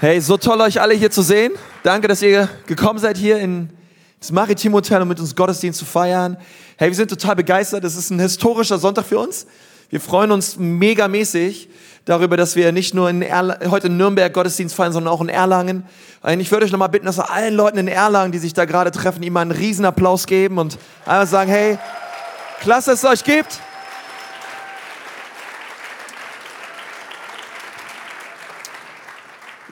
Hey, so toll euch alle hier zu sehen. Danke, dass ihr gekommen seid hier in das Maritim Hotel, um mit uns Gottesdienst zu feiern. Hey, wir sind total begeistert. Es ist ein historischer Sonntag für uns. Wir freuen uns megamäßig darüber, dass wir nicht nur in heute in Nürnberg Gottesdienst feiern, sondern auch in Erlangen. Und ich würde euch nochmal bitten, dass wir allen Leuten in Erlangen, die sich da gerade treffen, ihm einen riesen Applaus geben und einmal sagen, hey, klasse, dass es euch gibt.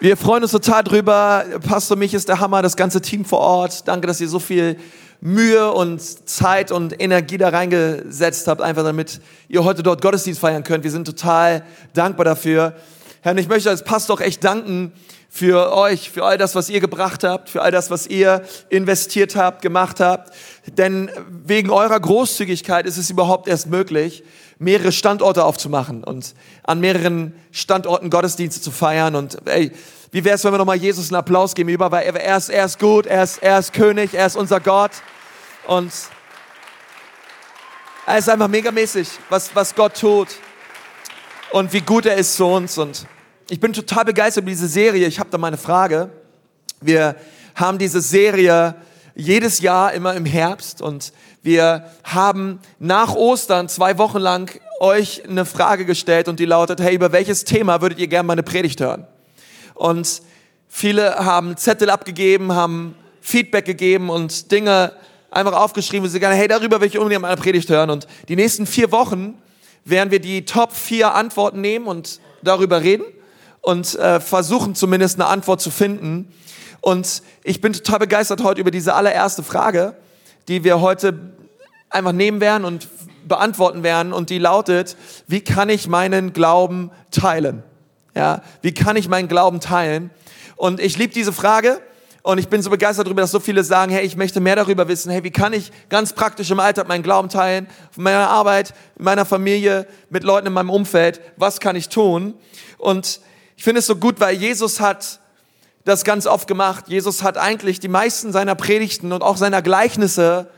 Wir freuen uns total drüber. Pastor mich ist der Hammer, das ganze Team vor Ort. Danke, dass ihr so viel Mühe und Zeit und Energie da reingesetzt habt, einfach damit ihr heute dort Gottesdienst feiern könnt. Wir sind total dankbar dafür. Herr, ich möchte als Pastor auch echt danken für euch, für all das, was ihr gebracht habt, für all das, was ihr investiert habt, gemacht habt. Denn wegen eurer Großzügigkeit ist es überhaupt erst möglich, mehrere Standorte aufzumachen und an mehreren Standorten Gottesdienste zu feiern. Und ey, wie wäre es, wenn wir nochmal Jesus einen Applaus geben? Über, weil er ist, er ist gut, er ist, er ist König, er ist unser Gott. Und er ist einfach megamäßig, was, was Gott tut und wie gut er ist zu uns. Und ich bin total begeistert über diese Serie. Ich habe da mal eine Frage. Wir haben diese Serie jedes Jahr immer im Herbst und wir haben nach Ostern zwei Wochen lang euch eine Frage gestellt und die lautet, hey, über welches Thema würdet ihr gerne meine Predigt hören? Und viele haben Zettel abgegeben, haben Feedback gegeben und Dinge einfach aufgeschrieben, wo sie gerne, hey, darüber will ich unbedingt meine Predigt hören. Und die nächsten vier Wochen werden wir die Top vier Antworten nehmen und darüber reden und äh, versuchen zumindest eine Antwort zu finden. Und ich bin total begeistert heute über diese allererste Frage, die wir heute einfach nehmen werden und beantworten werden. Und die lautet, wie kann ich meinen Glauben teilen? Ja, wie kann ich meinen Glauben teilen? Und ich liebe diese Frage. Und ich bin so begeistert darüber, dass so viele sagen, hey, ich möchte mehr darüber wissen. Hey, wie kann ich ganz praktisch im Alltag meinen Glauben teilen? Von meiner Arbeit, in meiner Familie, mit Leuten in meinem Umfeld. Was kann ich tun? Und ich finde es so gut, weil Jesus hat das ganz oft gemacht. Jesus hat eigentlich die meisten seiner Predigten und auch seiner Gleichnisse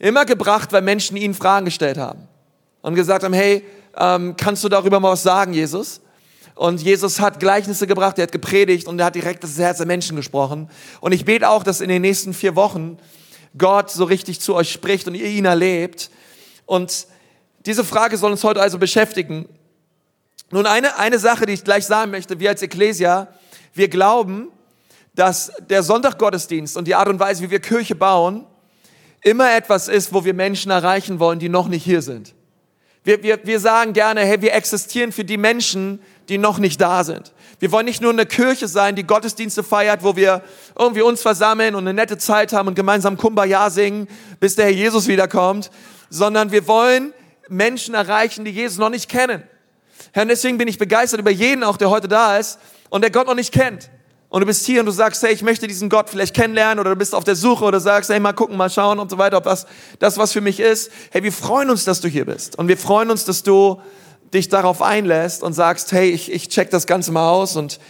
immer gebracht, weil Menschen ihn Fragen gestellt haben und gesagt haben, hey, ähm, kannst du darüber mal was sagen, Jesus? Und Jesus hat Gleichnisse gebracht, er hat gepredigt und er hat direkt das Herz der Menschen gesprochen. Und ich bete auch, dass in den nächsten vier Wochen Gott so richtig zu euch spricht und ihr ihn erlebt. Und diese Frage soll uns heute also beschäftigen. Nun, eine, eine Sache, die ich gleich sagen möchte, wir als Ecclesia, wir glauben, dass der Sonntaggottesdienst und die Art und Weise, wie wir Kirche bauen, immer etwas ist, wo wir Menschen erreichen wollen, die noch nicht hier sind. Wir, wir, wir sagen gerne, hey, wir existieren für die Menschen, die noch nicht da sind. Wir wollen nicht nur eine Kirche sein, die Gottesdienste feiert, wo wir irgendwie uns versammeln und eine nette Zeit haben und gemeinsam Kumbaya singen, bis der Herr Jesus wiederkommt, sondern wir wollen Menschen erreichen, die Jesus noch nicht kennen. Herr, deswegen bin ich begeistert über jeden auch, der heute da ist und der Gott noch nicht kennt. Und du bist hier und du sagst, hey, ich möchte diesen Gott vielleicht kennenlernen oder du bist auf der Suche oder sagst, hey, mal gucken, mal schauen und so weiter, ob das, das was für mich ist. Hey, wir freuen uns, dass du hier bist. Und wir freuen uns, dass du dich darauf einlässt und sagst, hey, ich, ich check das Ganze mal aus und,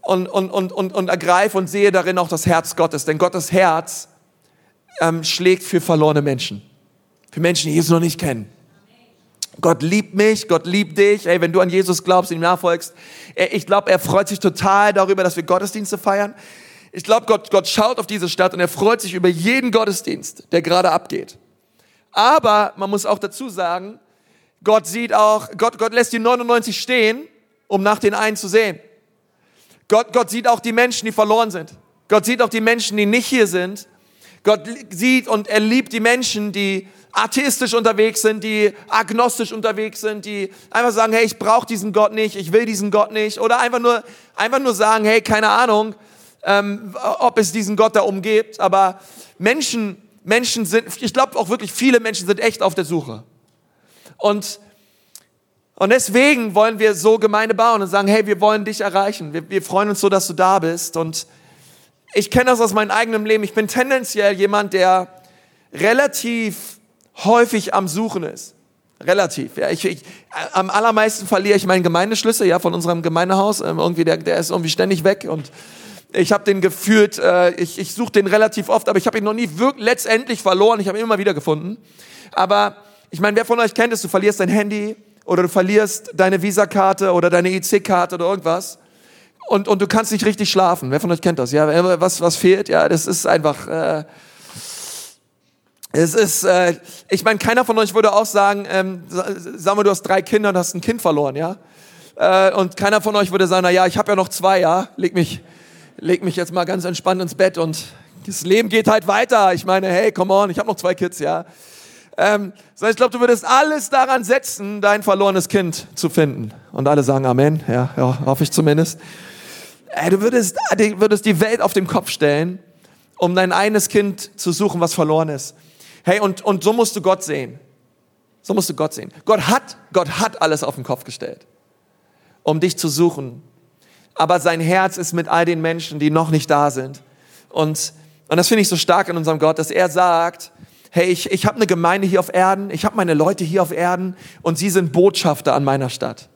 und, und, und, und, und ergreife und sehe darin auch das Herz Gottes. Denn Gottes Herz ähm, schlägt für verlorene Menschen. Für Menschen, die Jesus noch nicht kennen. Gott liebt mich, Gott liebt dich. Ey, wenn du an Jesus glaubst, ihm nachfolgst, ich glaube, er freut sich total darüber, dass wir Gottesdienste feiern. Ich glaube, Gott, Gott schaut auf diese Stadt und er freut sich über jeden Gottesdienst, der gerade abgeht. Aber man muss auch dazu sagen, Gott sieht auch, Gott, Gott lässt die 99 stehen, um nach den einen zu sehen. Gott, Gott sieht auch die Menschen, die verloren sind. Gott sieht auch die Menschen, die nicht hier sind. Gott sieht und er liebt die Menschen, die atheistisch unterwegs sind, die agnostisch unterwegs sind, die einfach sagen, hey, ich brauche diesen Gott nicht, ich will diesen Gott nicht. Oder einfach nur, einfach nur sagen, hey, keine Ahnung, ähm, ob es diesen Gott da umgibt. Aber Menschen, Menschen sind, ich glaube auch wirklich viele Menschen sind echt auf der Suche. Und, und deswegen wollen wir so Gemeinde bauen und sagen, hey, wir wollen dich erreichen. Wir, wir freuen uns so, dass du da bist. Und ich kenne das aus meinem eigenen Leben. Ich bin tendenziell jemand, der relativ häufig am Suchen ist. Relativ. Ja, ich, ich, am allermeisten verliere ich meinen Gemeindeschlüssel ja, von unserem Gemeindehaus. Ähm, irgendwie der, der ist irgendwie ständig weg und ich habe den gefühlt, äh, ich, ich suche den relativ oft, aber ich habe ihn noch nie wirklich letztendlich verloren. Ich habe ihn immer wieder gefunden. Aber ich meine, wer von euch kennt es, du verlierst dein Handy oder du verlierst deine Visakarte oder deine IC-Karte oder irgendwas. und, und du kannst nicht richtig schlafen. Wer von euch kennt das? Ja, was, was fehlt? Ja, das ist einfach, äh, es ist, äh, ich meine, keiner von euch würde auch sagen, ähm, sag mal, du hast drei Kinder und hast ein Kind verloren, ja? Äh, und keiner von euch würde sagen, na ja, ich habe ja noch zwei, ja? Leg mich, leg mich jetzt mal ganz entspannt ins Bett und das Leben geht halt weiter. Ich meine, hey, come on, ich habe noch zwei Kids, ja? Ähm, sondern ich glaube, du würdest alles daran setzen, dein verlorenes Kind zu finden. Und alle sagen Amen, ja, ja hoffe ich zumindest. Äh, du würdest, du würdest die Welt auf den Kopf stellen, um dein eines Kind zu suchen, was verloren ist. Hey, und, und so musst du Gott sehen. So musst du Gott sehen. Gott hat, Gott hat alles auf den Kopf gestellt, um dich zu suchen. Aber sein Herz ist mit all den Menschen, die noch nicht da sind. Und, und das finde ich so stark in unserem Gott, dass er sagt, hey, ich, ich habe eine Gemeinde hier auf Erden, ich habe meine Leute hier auf Erden und sie sind Botschafter an meiner Stadt.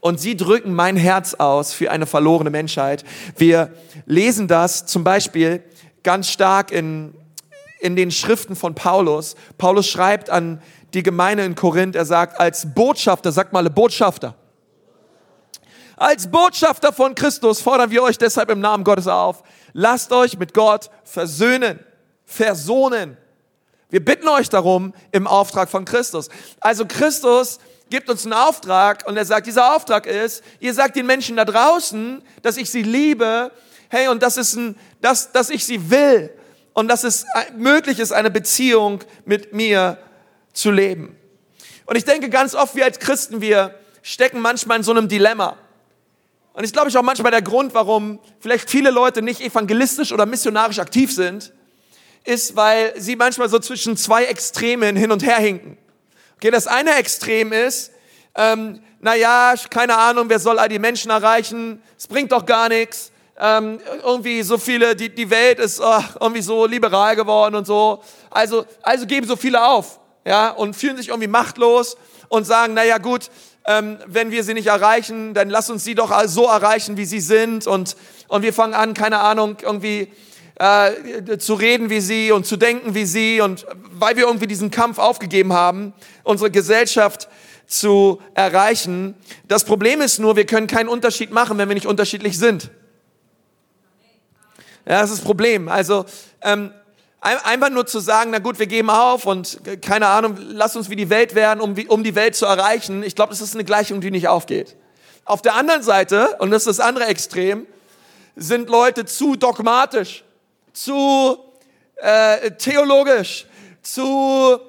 Und sie drücken mein Herz aus für eine verlorene Menschheit. Wir lesen das zum Beispiel ganz stark in, in den Schriften von Paulus. Paulus schreibt an die Gemeinde in Korinth, er sagt, als Botschafter, sagt mal Botschafter. Als Botschafter von Christus fordern wir euch deshalb im Namen Gottes auf, lasst euch mit Gott versöhnen, versohnen wir bitten euch darum im Auftrag von Christus. Also Christus gibt uns einen Auftrag und er sagt, dieser Auftrag ist, ihr sagt den Menschen da draußen, dass ich sie liebe, hey, und das ist ein, dass, dass ich sie will und dass es möglich ist, eine Beziehung mit mir zu leben. Und ich denke ganz oft, wir als Christen, wir stecken manchmal in so einem Dilemma. Und ich glaube, ich auch manchmal der Grund, warum vielleicht viele Leute nicht evangelistisch oder missionarisch aktiv sind, ist, weil sie manchmal so zwischen zwei Extremen hin und her hinken. Okay, das eine Extrem ist, ähm, naja, keine Ahnung, wer soll all die Menschen erreichen? Es bringt doch gar nichts. Ähm, irgendwie so viele, die, die Welt ist oh, irgendwie so liberal geworden und so. Also, also geben so viele auf, ja, und fühlen sich irgendwie machtlos und sagen, naja, gut, ähm, wenn wir sie nicht erreichen, dann lass uns sie doch so erreichen, wie sie sind und, und wir fangen an, keine Ahnung, irgendwie äh, zu reden wie sie und zu denken wie sie und weil wir irgendwie diesen Kampf aufgegeben haben, unsere Gesellschaft zu erreichen. Das Problem ist nur, wir können keinen Unterschied machen, wenn wir nicht unterschiedlich sind. Ja, das ist das Problem. Also ähm, einfach nur zu sagen, na gut, wir geben auf und äh, keine Ahnung, lass uns wie die Welt werden, um, um die Welt zu erreichen. Ich glaube, das ist eine Gleichung, die nicht aufgeht. Auf der anderen Seite, und das ist das andere Extrem, sind Leute zu dogmatisch zu äh, theologisch, zu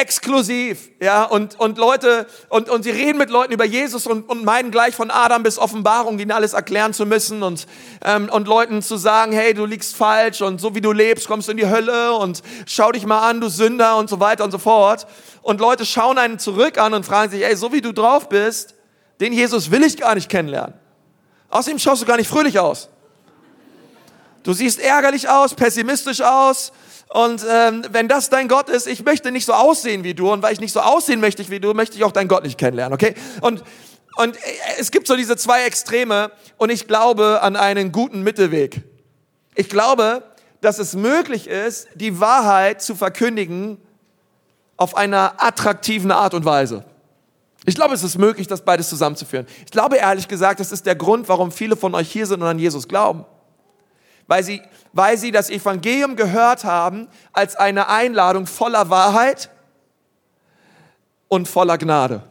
exklusiv, ja, und, und Leute, und, und sie reden mit Leuten über Jesus und, und meinen gleich von Adam bis Offenbarung, ihnen alles erklären zu müssen und, ähm, und Leuten zu sagen, hey, du liegst falsch und so wie du lebst, kommst du in die Hölle und schau dich mal an, du Sünder und so weiter und so fort. Und Leute schauen einen zurück an und fragen sich, ey, so wie du drauf bist, den Jesus will ich gar nicht kennenlernen. Außerdem schaust du gar nicht fröhlich aus. Du siehst ärgerlich aus, pessimistisch aus. Und ähm, wenn das dein Gott ist, ich möchte nicht so aussehen wie du. Und weil ich nicht so aussehen möchte wie du, möchte ich auch deinen Gott nicht kennenlernen, okay? Und, und es gibt so diese zwei Extreme. Und ich glaube an einen guten Mittelweg. Ich glaube, dass es möglich ist, die Wahrheit zu verkündigen auf einer attraktiven Art und Weise. Ich glaube, es ist möglich, das beides zusammenzuführen. Ich glaube ehrlich gesagt, das ist der Grund, warum viele von euch hier sind und an Jesus glauben weil sie, weil sie das Evangelium gehört haben als eine Einladung voller Wahrheit und voller Gnade.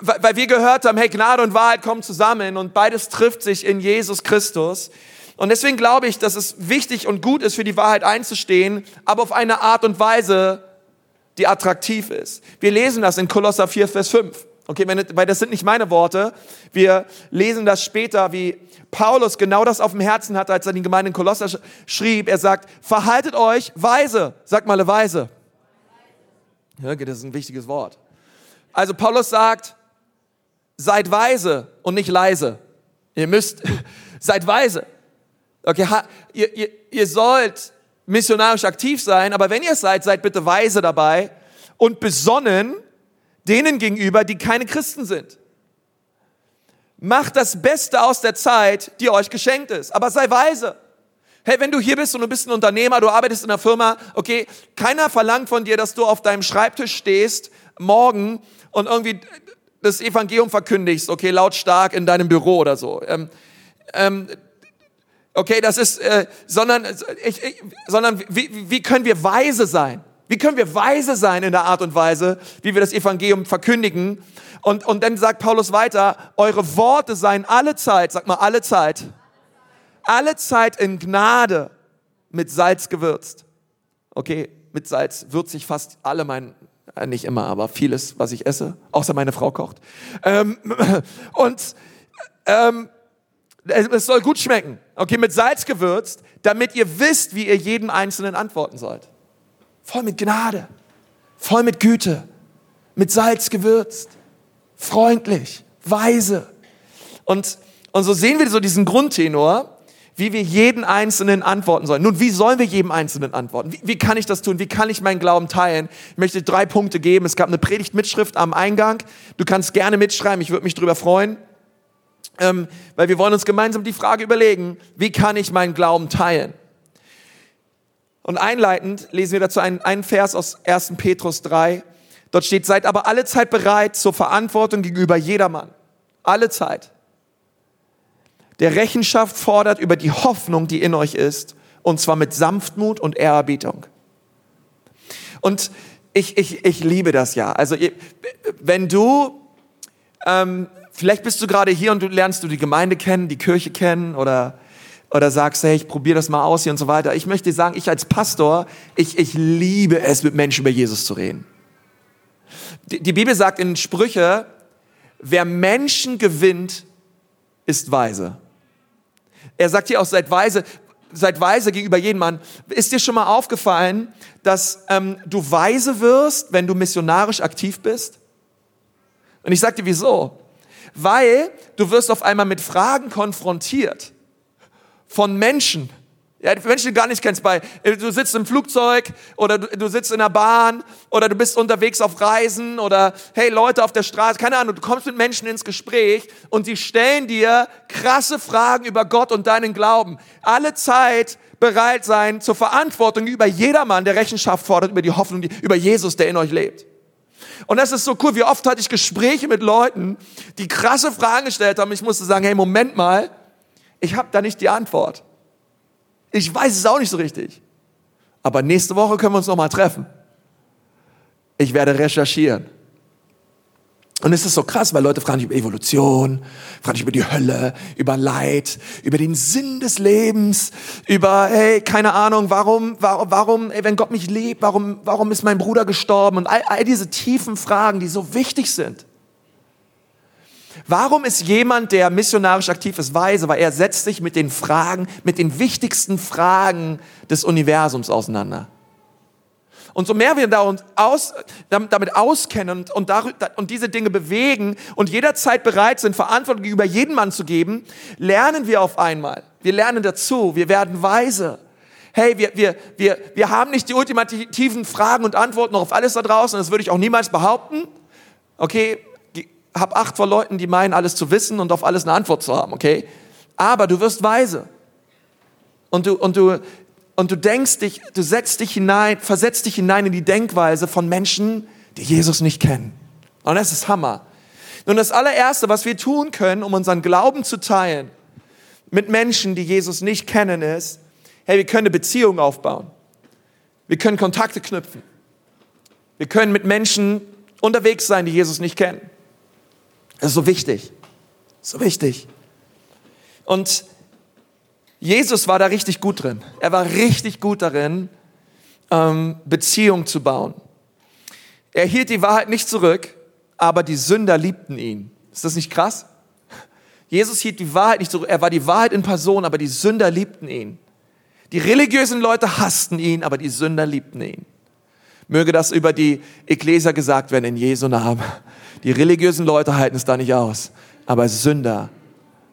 Weil wir gehört haben, hey, Gnade und Wahrheit kommen zusammen und beides trifft sich in Jesus Christus. Und deswegen glaube ich, dass es wichtig und gut ist, für die Wahrheit einzustehen, aber auf eine Art und Weise, die attraktiv ist. Wir lesen das in Kolosser 4, Vers 5. Okay, weil das sind nicht meine Worte. Wir lesen das später, wie Paulus genau das auf dem Herzen hatte, als er die Gemeinde in Kolosser schrieb. Er sagt, verhaltet euch weise. Sag mal weise. Ja, das ist ein wichtiges Wort. Also Paulus sagt, seid weise und nicht leise. Ihr müsst, seid weise. Okay, ihr, ihr, ihr sollt missionarisch aktiv sein, aber wenn ihr seid, seid bitte weise dabei und besonnen denen gegenüber, die keine Christen sind. Macht das Beste aus der Zeit, die euch geschenkt ist, aber sei weise. Hey, wenn du hier bist und du bist ein Unternehmer, du arbeitest in einer Firma, okay, keiner verlangt von dir, dass du auf deinem Schreibtisch stehst morgen und irgendwie das Evangelium verkündigst, okay, lautstark in deinem Büro oder so. Ähm, ähm, okay, das ist, äh, sondern, ich, ich, sondern wie, wie können wir weise sein? Wie können wir weise sein in der Art und Weise, wie wir das Evangelium verkündigen? Und, und dann sagt Paulus weiter, eure Worte seien alle Zeit, sag mal alle Zeit, alle Zeit in Gnade mit Salz gewürzt. Okay, mit Salz würze ich fast alle mein, äh, nicht immer, aber vieles, was ich esse, außer meine Frau kocht. Ähm, und ähm, es soll gut schmecken. Okay, mit Salz gewürzt, damit ihr wisst, wie ihr jeden Einzelnen antworten sollt. Voll mit Gnade, voll mit Güte, mit Salz gewürzt, freundlich, weise. Und, und so sehen wir so diesen Grundtenor wie wir jeden Einzelnen antworten sollen. Nun, wie sollen wir jedem Einzelnen antworten? Wie, wie, kann ich das tun? Wie kann ich meinen Glauben teilen? Ich möchte drei Punkte geben. Es gab eine Predigtmitschrift am Eingang. Du kannst gerne mitschreiben, ich würde mich darüber freuen. Ähm, weil wir wollen uns gemeinsam die Frage überlegen, wie kann ich meinen Glauben teilen? Und einleitend lesen wir dazu einen, einen Vers aus 1. Petrus 3. Dort steht, seid aber alle Zeit bereit zur Verantwortung gegenüber jedermann. Alle Zeit der Rechenschaft fordert über die Hoffnung, die in euch ist, und zwar mit Sanftmut und Ehrerbietung. Und ich, ich, ich liebe das ja. Also wenn du, ähm, vielleicht bist du gerade hier und du lernst du die Gemeinde kennen, die Kirche kennen oder oder sagst, hey, ich probiere das mal aus hier und so weiter. Ich möchte sagen, ich als Pastor, ich, ich liebe es, mit Menschen über Jesus zu reden. Die, die Bibel sagt in Sprüche, wer Menschen gewinnt, ist weise. Er sagt hier auch, seid weise, seid weise gegenüber jedem Mann. Ist dir schon mal aufgefallen, dass ähm, du weise wirst, wenn du missionarisch aktiv bist? Und ich sag dir wieso. Weil du wirst auf einmal mit Fragen konfrontiert von Menschen, ja, Menschen, die du gar nicht kennst, bei, du sitzt im Flugzeug oder du, du, sitzt in der Bahn oder du bist unterwegs auf Reisen oder hey, Leute auf der Straße, keine Ahnung, du kommst mit Menschen ins Gespräch und die stellen dir krasse Fragen über Gott und deinen Glauben. Alle Zeit bereit sein zur Verantwortung über jedermann, der Rechenschaft fordert, über die Hoffnung, die, über Jesus, der in euch lebt. Und das ist so cool, wie oft hatte ich Gespräche mit Leuten, die krasse Fragen gestellt haben. Ich musste sagen, hey, Moment mal, ich habe da nicht die Antwort. Ich weiß es auch nicht so richtig. Aber nächste Woche können wir uns nochmal treffen. Ich werde recherchieren. Und es ist so krass, weil Leute fragen sich über Evolution, fragen sich über die Hölle, über Leid, über den Sinn des Lebens, über, hey, keine Ahnung, warum, warum, warum ey, wenn Gott mich liebt, warum, warum ist mein Bruder gestorben? Und all, all diese tiefen Fragen, die so wichtig sind. Warum ist jemand, der missionarisch aktiv ist, weise? Weil er setzt sich mit den Fragen, mit den wichtigsten Fragen des Universums auseinander. Und so mehr wir uns aus, damit auskennen und, und diese Dinge bewegen und jederzeit bereit sind, Verantwortung gegenüber jedem Mann zu geben, lernen wir auf einmal. Wir lernen dazu, wir werden weise. Hey, wir, wir, wir, wir haben nicht die ultimativen Fragen und Antworten auf alles da draußen, das würde ich auch niemals behaupten. Okay, hab Acht vor Leuten, die meinen, alles zu wissen und auf alles eine Antwort zu haben, okay? Aber du wirst weise. Und du, und du, und du denkst dich, du setzt dich hinein, versetzt dich hinein in die Denkweise von Menschen, die Jesus nicht kennen. Und das ist Hammer. Nun, das allererste, was wir tun können, um unseren Glauben zu teilen mit Menschen, die Jesus nicht kennen, ist, hey, wir können eine Beziehung aufbauen. Wir können Kontakte knüpfen. Wir können mit Menschen unterwegs sein, die Jesus nicht kennen. Das ist so wichtig. So wichtig. Und Jesus war da richtig gut drin. Er war richtig gut darin, ähm, Beziehung zu bauen. Er hielt die Wahrheit nicht zurück, aber die Sünder liebten ihn. Ist das nicht krass? Jesus hielt die Wahrheit nicht zurück. Er war die Wahrheit in Person, aber die Sünder liebten ihn. Die religiösen Leute hassten ihn, aber die Sünder liebten ihn. Möge das über die Ekklesia gesagt werden in Jesu Namen. Die religiösen Leute halten es da nicht aus. Aber Sünder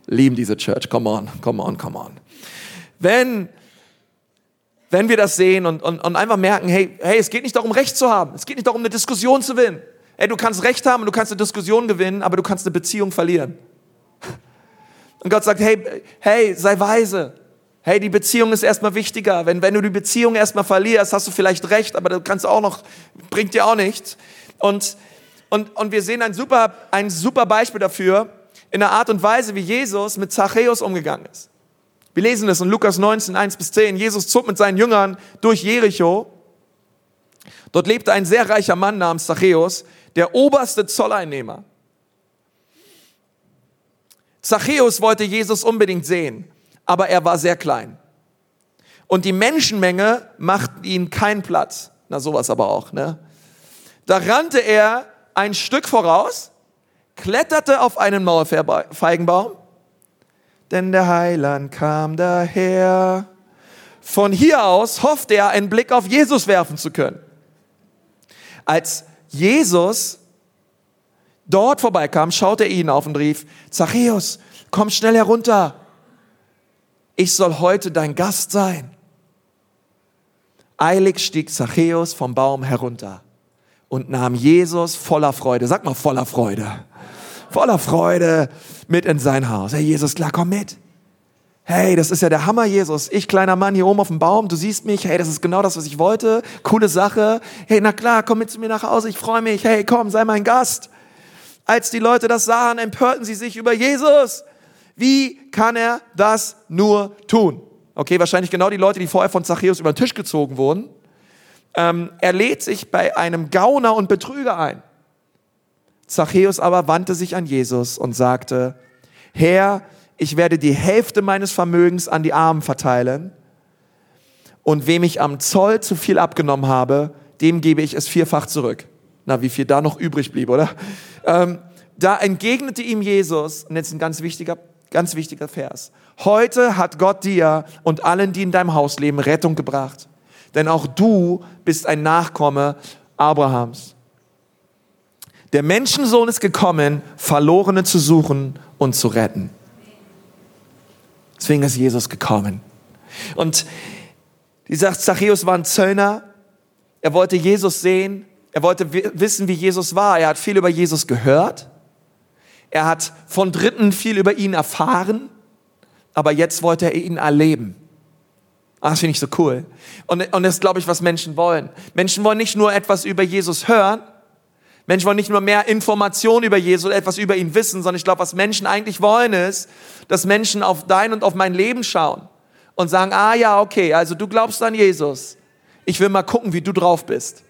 lieben diese Church. Come on, come on, come on. Wenn, wenn wir das sehen und, und, und einfach merken, hey, hey, es geht nicht darum, Recht zu haben. Es geht nicht darum, eine Diskussion zu gewinnen. Hey, du kannst Recht haben und du kannst eine Diskussion gewinnen, aber du kannst eine Beziehung verlieren. Und Gott sagt, hey, hey, sei weise. Hey, die Beziehung ist erstmal wichtiger. Wenn, wenn du die Beziehung erstmal verlierst, hast du vielleicht recht, aber das kannst du auch noch, bringt dir auch nichts. Und Und, und wir sehen ein super, ein super Beispiel dafür in der Art und Weise, wie Jesus mit Zachäus umgegangen ist. Wir lesen das in Lukas 19, 1 bis 10. Jesus zog mit seinen Jüngern durch Jericho. Dort lebte ein sehr reicher Mann namens Zachäus, der oberste Zolleinnehmer. Zachäus wollte Jesus unbedingt sehen, aber er war sehr klein. Und die Menschenmenge machte ihm keinen Platz. Na, sowas aber auch, ne? Da rannte er ein Stück voraus, kletterte auf einen Mauerfeigenbaum, denn der Heiland kam daher. Von hier aus hoffte er, einen Blick auf Jesus werfen zu können. Als Jesus dort vorbeikam, schaute er ihn auf und rief, Zachäus, komm schnell herunter. Ich soll heute dein Gast sein. Eilig stieg Zachäus vom Baum herunter und nahm Jesus voller Freude, sag mal voller Freude, voller Freude mit in sein Haus. Hey Jesus, klar, komm mit. Hey, das ist ja der Hammer, Jesus. Ich, kleiner Mann hier oben auf dem Baum, du siehst mich. Hey, das ist genau das, was ich wollte. Coole Sache. Hey, na klar, komm mit zu mir nach Hause. Ich freue mich. Hey, komm, sei mein Gast. Als die Leute das sahen, empörten sie sich über Jesus. Wie kann er das nur tun? Okay, wahrscheinlich genau die Leute, die vorher von Zachäus über den Tisch gezogen wurden. Ähm, er lädt sich bei einem Gauner und Betrüger ein. Zachäus aber wandte sich an Jesus und sagte, Herr, ich werde die Hälfte meines Vermögens an die Armen verteilen und wem ich am Zoll zu viel abgenommen habe, dem gebe ich es vierfach zurück. Na, wie viel da noch übrig blieb, oder? Ähm, da entgegnete ihm Jesus, und jetzt ein ganz wichtiger, ganz wichtiger Vers. Heute hat Gott dir und allen, die in deinem Haus leben, Rettung gebracht. Denn auch du bist ein Nachkomme Abrahams. Der Menschensohn ist gekommen, Verlorene zu suchen und zu retten. Deswegen ist Jesus gekommen. Und dieser Zachäus war ein Zöllner. Er wollte Jesus sehen. Er wollte wissen, wie Jesus war. Er hat viel über Jesus gehört. Er hat von Dritten viel über ihn erfahren. Aber jetzt wollte er ihn erleben. Ah, das finde ich so cool. Und, und das ist, glaube ich, was Menschen wollen. Menschen wollen nicht nur etwas über Jesus hören, Menschen wollen nicht nur mehr Informationen über Jesus oder etwas über ihn wissen, sondern ich glaube, was Menschen eigentlich wollen ist, dass Menschen auf dein und auf mein Leben schauen und sagen, ah ja, okay, also du glaubst an Jesus. Ich will mal gucken, wie du drauf bist.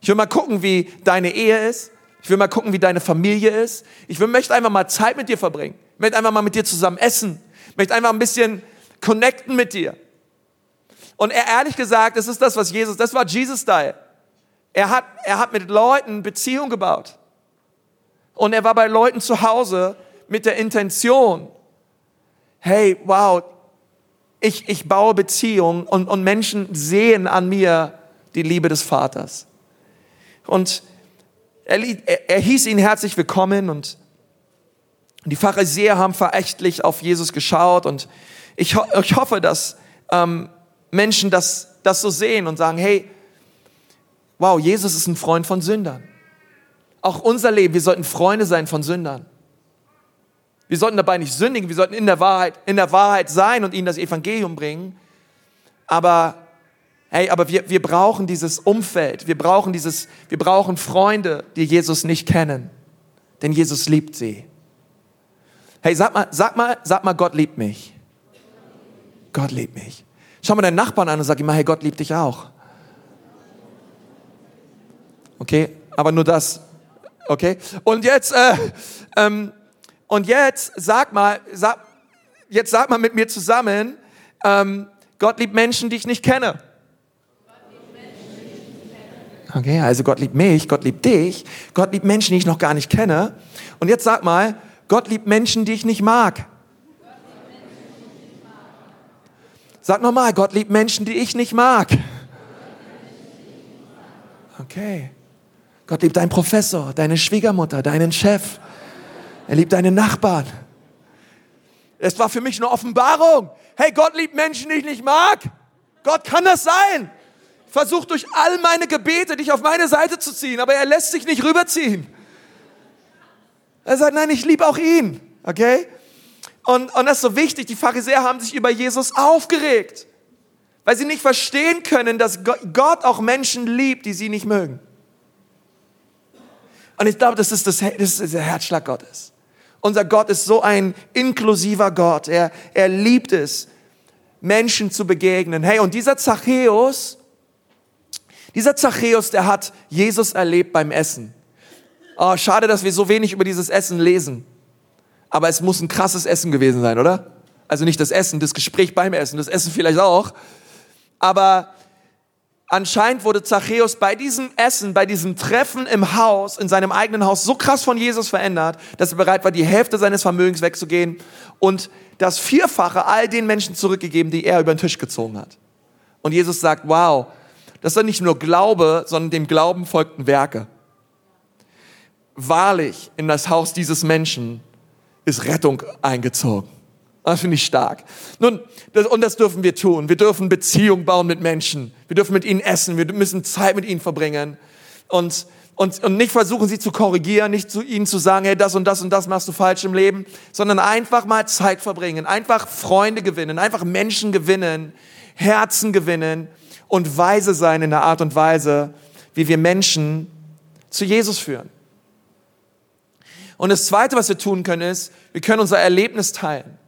Ich will mal gucken, wie deine Ehe ist. Ich will mal gucken, wie deine Familie ist. Ich will, möchte einfach mal Zeit mit dir verbringen. Ich möchte einfach mal mit dir zusammen essen. Ich möchte einfach ein bisschen connecten mit dir. Und er, ehrlich gesagt, das ist das, was Jesus, das war Jesus-Style. Er hat, er hat mit Leuten Beziehung gebaut. Und er war bei Leuten zu Hause mit der Intention, hey, wow, ich, ich baue Beziehung und, und Menschen sehen an mir die Liebe des Vaters. Und er, er, hieß ihn herzlich willkommen und die Pharisäer haben verächtlich auf Jesus geschaut und ich, ich hoffe, dass ähm, Menschen das, das so sehen und sagen, hey, wow, Jesus ist ein Freund von Sündern. Auch unser Leben, wir sollten Freunde sein von Sündern. Wir sollten dabei nicht sündigen, wir sollten in der Wahrheit, in der Wahrheit sein und ihnen das Evangelium bringen. Aber, hey, aber wir, wir brauchen dieses Umfeld, wir brauchen dieses, wir brauchen Freunde, die Jesus nicht kennen. Denn Jesus liebt sie. Hey, sag mal, sag mal, sag mal, Gott liebt mich. Gott liebt mich. Schau mal deinen Nachbarn an und sag ihm mal, hey, Gott liebt dich auch. Okay, aber nur das. Okay, und jetzt, äh, ähm, und jetzt sag mal, sag, jetzt sag mal mit mir zusammen, ähm, Gott liebt Menschen, die ich nicht kenne. Okay, also Gott liebt mich, Gott liebt dich, Gott liebt Menschen, die ich noch gar nicht kenne. Und jetzt sag mal, Gott liebt Menschen, die ich nicht mag. Sag nochmal, Gott liebt Menschen, die ich nicht mag. Okay. Gott liebt deinen Professor, deine Schwiegermutter, deinen Chef. Er liebt deine Nachbarn. Es war für mich eine Offenbarung. Hey, Gott liebt Menschen, die ich nicht mag. Gott kann das sein. Versucht durch all meine Gebete, dich auf meine Seite zu ziehen, aber er lässt sich nicht rüberziehen. Er sagt, nein, ich liebe auch ihn. Okay? Und, und das ist so wichtig. Die Pharisäer haben sich über Jesus aufgeregt, weil sie nicht verstehen können, dass Gott auch Menschen liebt, die sie nicht mögen. Und ich glaube, das ist, das, das ist der Herzschlag Gottes. Unser Gott ist so ein inklusiver Gott. Er, er liebt es, Menschen zu begegnen. Hey, und dieser Zachäus, dieser Zachäus, der hat Jesus erlebt beim Essen. Oh, schade, dass wir so wenig über dieses Essen lesen. Aber es muss ein krasses Essen gewesen sein, oder? Also nicht das Essen, das Gespräch beim Essen, das Essen vielleicht auch. Aber anscheinend wurde Zachäus bei diesem Essen, bei diesem Treffen im Haus, in seinem eigenen Haus, so krass von Jesus verändert, dass er bereit war, die Hälfte seines Vermögens wegzugehen und das Vierfache all den Menschen zurückgegeben, die er über den Tisch gezogen hat. Und Jesus sagt, wow, das ist nicht nur Glaube, sondern dem Glauben folgten Werke. Wahrlich, in das Haus dieses Menschen ist Rettung eingezogen. Das finde ich stark. Nun, das, und das dürfen wir tun. Wir dürfen Beziehung bauen mit Menschen. Wir dürfen mit ihnen essen. Wir müssen Zeit mit ihnen verbringen. Und, und, und nicht versuchen, sie zu korrigieren, nicht zu ihnen zu sagen, hey, das und das und das machst du falsch im Leben, sondern einfach mal Zeit verbringen, einfach Freunde gewinnen, einfach Menschen gewinnen, Herzen gewinnen und weise sein in der Art und Weise, wie wir Menschen zu Jesus führen. Und das Zweite, was wir tun können, ist, wir können unser Erlebnis teilen.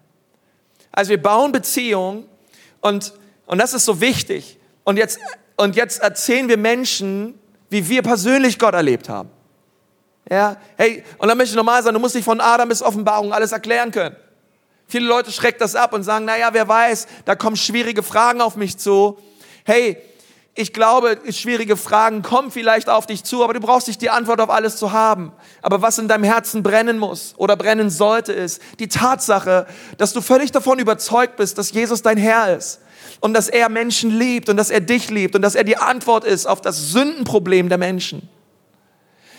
Also wir bauen Beziehungen und, und das ist so wichtig. Und jetzt, und jetzt erzählen wir Menschen, wie wir persönlich Gott erlebt haben. Ja, hey, und dann möchte ich normal sagen, du musst nicht von Adam bis Offenbarung alles erklären können. Viele Leute schrecken das ab und sagen, naja, wer weiß, da kommen schwierige Fragen auf mich zu. Hey, ich glaube, schwierige Fragen kommen vielleicht auf dich zu, aber du brauchst nicht die Antwort auf alles zu haben. Aber was in deinem Herzen brennen muss oder brennen sollte, ist die Tatsache, dass du völlig davon überzeugt bist, dass Jesus dein Herr ist und dass er Menschen liebt und dass er dich liebt und dass er die Antwort ist auf das Sündenproblem der Menschen.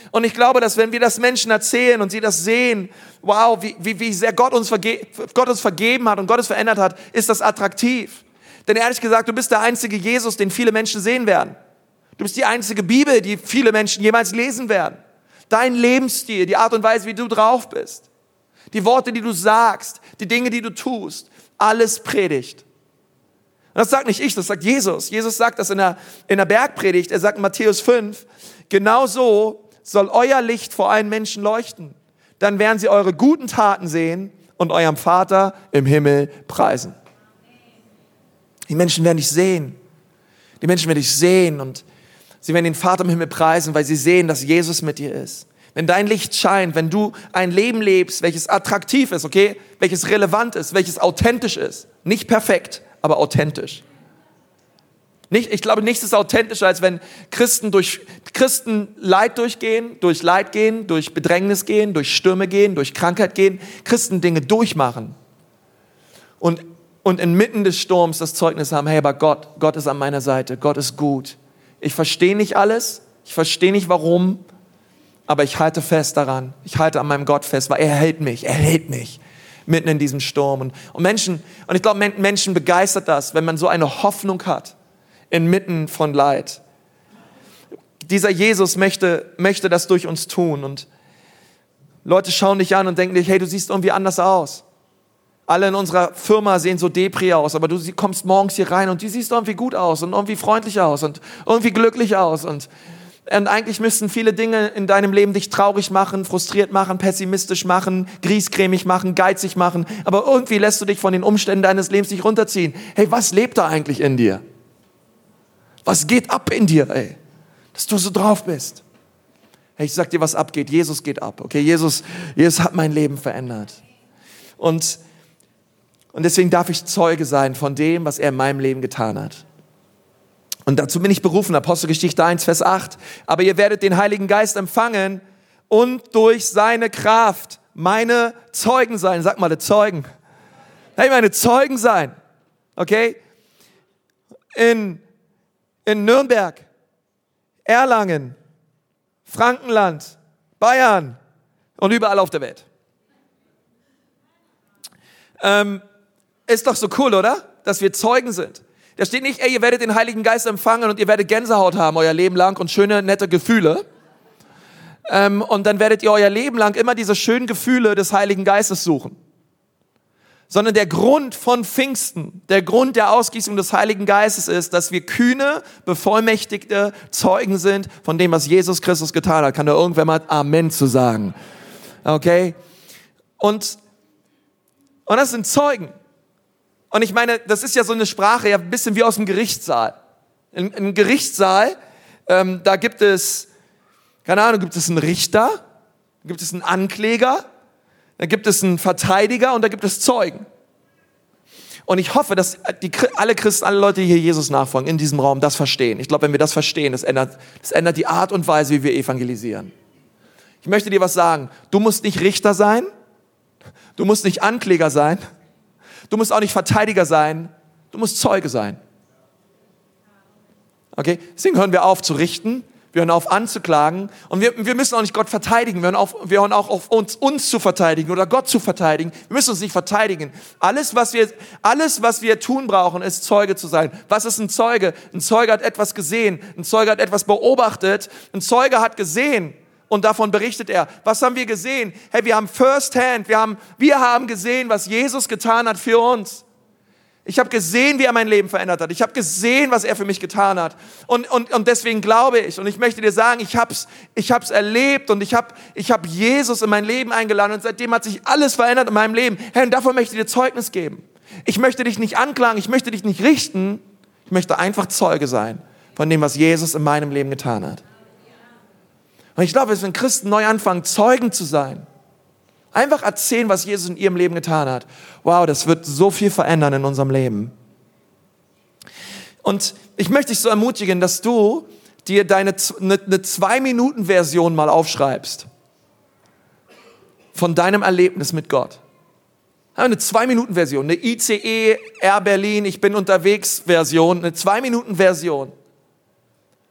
Und ich glaube, dass wenn wir das Menschen erzählen und sie das sehen, wow, wie, wie, wie sehr Gott uns, Gott uns vergeben hat und Gott es verändert hat, ist das attraktiv. Denn ehrlich gesagt, du bist der einzige Jesus, den viele Menschen sehen werden. Du bist die einzige Bibel, die viele Menschen jemals lesen werden. Dein Lebensstil, die Art und Weise, wie du drauf bist, die Worte, die du sagst, die Dinge, die du tust, alles predigt. Und das sagt nicht ich, das sagt Jesus. Jesus sagt das in der, in der Bergpredigt. Er sagt in Matthäus 5, genau so soll euer Licht vor allen Menschen leuchten. Dann werden sie eure guten Taten sehen und eurem Vater im Himmel preisen. Die Menschen werden dich sehen. Die Menschen werden dich sehen und sie werden den Vater im Himmel preisen, weil sie sehen, dass Jesus mit dir ist. Wenn dein Licht scheint, wenn du ein Leben lebst, welches attraktiv ist, okay, welches relevant ist, welches authentisch ist, nicht perfekt, aber authentisch. Nicht, ich glaube, nichts ist authentischer, als wenn Christen durch Christen Leid durchgehen, durch Leid gehen, durch Bedrängnis gehen, durch Stürme gehen, durch Krankheit gehen, Christen Dinge durchmachen. Und und inmitten des Sturms das Zeugnis haben, hey, aber Gott, Gott ist an meiner Seite, Gott ist gut. Ich verstehe nicht alles, ich verstehe nicht warum, aber ich halte fest daran. Ich halte an meinem Gott fest, weil er hält mich, er hält mich mitten in diesem Sturm. Und, und Menschen, und ich glaube, Menschen begeistert das, wenn man so eine Hoffnung hat inmitten von Leid. Dieser Jesus möchte, möchte das durch uns tun und Leute schauen dich an und denken dich, hey, du siehst irgendwie anders aus. Alle in unserer Firma sehen so Depri aus, aber du kommst morgens hier rein und du siehst irgendwie gut aus und irgendwie freundlich aus und irgendwie glücklich aus und, und eigentlich müssten viele Dinge in deinem Leben dich traurig machen, frustriert machen, pessimistisch machen, griesgrämig machen, geizig machen, aber irgendwie lässt du dich von den Umständen deines Lebens nicht runterziehen. Hey, was lebt da eigentlich in dir? Was geht ab in dir, ey? Dass du so drauf bist. Hey, ich sag dir, was abgeht. Jesus geht ab, okay? Jesus, Jesus hat mein Leben verändert. Und und deswegen darf ich Zeuge sein von dem, was er in meinem Leben getan hat. Und dazu bin ich berufen, Apostelgeschichte 1, Vers 8. Aber ihr werdet den Heiligen Geist empfangen und durch seine Kraft meine Zeugen sein. Sag mal, Zeugen. Hey, meine Zeugen sein. Okay? In, in Nürnberg, Erlangen, Frankenland, Bayern und überall auf der Welt. Ähm, ist doch so cool, oder? Dass wir Zeugen sind. Da steht nicht, ey, ihr werdet den Heiligen Geist empfangen und ihr werdet Gänsehaut haben euer Leben lang und schöne, nette Gefühle. Ähm, und dann werdet ihr euer Leben lang immer diese schönen Gefühle des Heiligen Geistes suchen. sondern der Grund von Pfingsten, der Grund der Ausgießung des Heiligen Geistes ist, dass wir kühne, bevollmächtigte Zeugen sind von dem, was Jesus Christus getan hat. Kann da irgendwer mal Amen zu sagen? Okay? Und, und das sind Zeugen. Und ich meine, das ist ja so eine Sprache, ja ein bisschen wie aus dem Gerichtssaal. Im, im Gerichtssaal, ähm, da gibt es, keine Ahnung, gibt es einen Richter, gibt es einen Ankläger, da gibt es einen Verteidiger und da gibt es Zeugen. Und ich hoffe, dass die, alle Christen, alle Leute, die hier Jesus nachfolgen, in diesem Raum das verstehen. Ich glaube, wenn wir das verstehen, das ändert, das ändert die Art und Weise, wie wir evangelisieren. Ich möchte dir was sagen. Du musst nicht Richter sein. Du musst nicht Ankläger sein. Du musst auch nicht Verteidiger sein. Du musst Zeuge sein. Okay? Deswegen hören wir auf zu richten. Wir hören auf anzuklagen und wir, wir müssen auch nicht Gott verteidigen. Wir hören, auf, wir hören auch auf uns, uns zu verteidigen oder Gott zu verteidigen. Wir müssen uns nicht verteidigen. Alles, was wir, alles, was wir tun brauchen, ist Zeuge zu sein. Was ist ein Zeuge? Ein Zeuge hat etwas gesehen. Ein Zeuge hat etwas beobachtet. Ein Zeuge hat gesehen und davon berichtet er. Was haben wir gesehen? Hey, wir haben First Hand. Wir haben, wir haben gesehen, was Jesus getan hat für uns. Ich habe gesehen, wie er mein Leben verändert hat. Ich habe gesehen, was er für mich getan hat. Und, und, und deswegen glaube ich, und ich möchte dir sagen, ich habe es ich hab's erlebt und ich habe ich hab Jesus in mein Leben eingeladen und seitdem hat sich alles verändert in meinem Leben. Herr, und davon möchte ich dir Zeugnis geben. Ich möchte dich nicht anklagen, ich möchte dich nicht richten, ich möchte einfach Zeuge sein von dem, was Jesus in meinem Leben getan hat. Und ich glaube, wenn Christen neu anfangen, Zeugen zu sein, Einfach erzählen, was Jesus in ihrem Leben getan hat. Wow, das wird so viel verändern in unserem Leben. Und ich möchte dich so ermutigen, dass du dir deine eine, eine Zwei-Minuten-Version mal aufschreibst von deinem Erlebnis mit Gott. Eine Zwei-Minuten-Version, eine ICE Air Berlin, ich bin unterwegs Version, eine Zwei-Minuten-Version.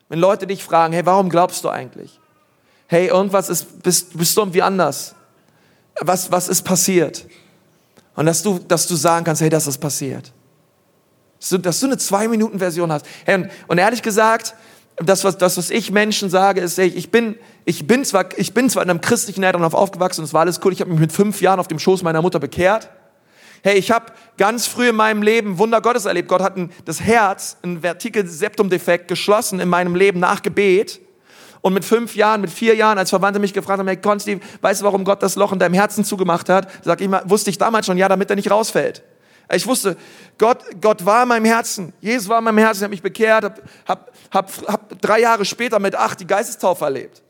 Wenn Leute dich fragen, hey, warum glaubst du eigentlich? Hey, irgendwas ist, bist, bist du irgendwie anders was, was ist passiert? Und dass du, dass du sagen kannst, hey, das ist passiert. Dass du, dass du eine Zwei-Minuten-Version hast. Hey, und, ehrlich gesagt, das was, das, was ich Menschen sage, ist, hey, ich bin, ich bin zwar, ich bin zwar in einem christlichen Elternhaus aufgewachsen und es war alles cool, ich habe mich mit fünf Jahren auf dem Schoß meiner Mutter bekehrt. Hey, ich habe ganz früh in meinem Leben Wunder Gottes erlebt. Gott hat ein, das Herz, ein Vertikel-Septum-Defekt geschlossen in meinem Leben nach Gebet. Und mit fünf Jahren, mit vier Jahren, als Verwandte mich gefragt haben, hey Konsti, weißt du, warum Gott das Loch in deinem Herzen zugemacht hat? Sag ich mal, wusste ich damals schon, ja, damit er nicht rausfällt. Ich wusste, Gott, Gott war in meinem Herzen. Jesus war in meinem Herzen. Ich habe mich bekehrt, habe hab, hab, hab drei Jahre später mit acht die Geistestaufe erlebt.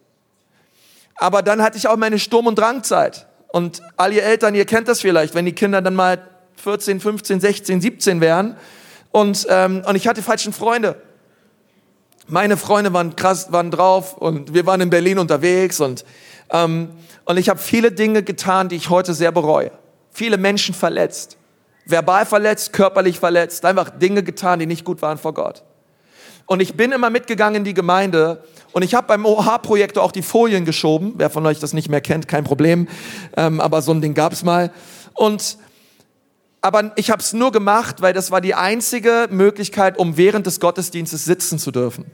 Aber dann hatte ich auch meine Sturm- und Drangzeit. Und all ihr Eltern, ihr kennt das vielleicht, wenn die Kinder dann mal 14, 15, 16, 17 wären. Und, ähm, und ich hatte falschen Freunde. Meine Freunde waren krass, waren drauf und wir waren in Berlin unterwegs und, ähm, und ich habe viele Dinge getan, die ich heute sehr bereue. Viele Menschen verletzt, verbal verletzt, körperlich verletzt, einfach Dinge getan, die nicht gut waren vor Gott. Und ich bin immer mitgegangen in die Gemeinde und ich habe beim OH-Projektor auch die Folien geschoben. Wer von euch das nicht mehr kennt, kein Problem. Ähm, aber so ein Ding gab's mal. Und aber ich habe es nur gemacht, weil das war die einzige Möglichkeit, um während des Gottesdienstes sitzen zu dürfen.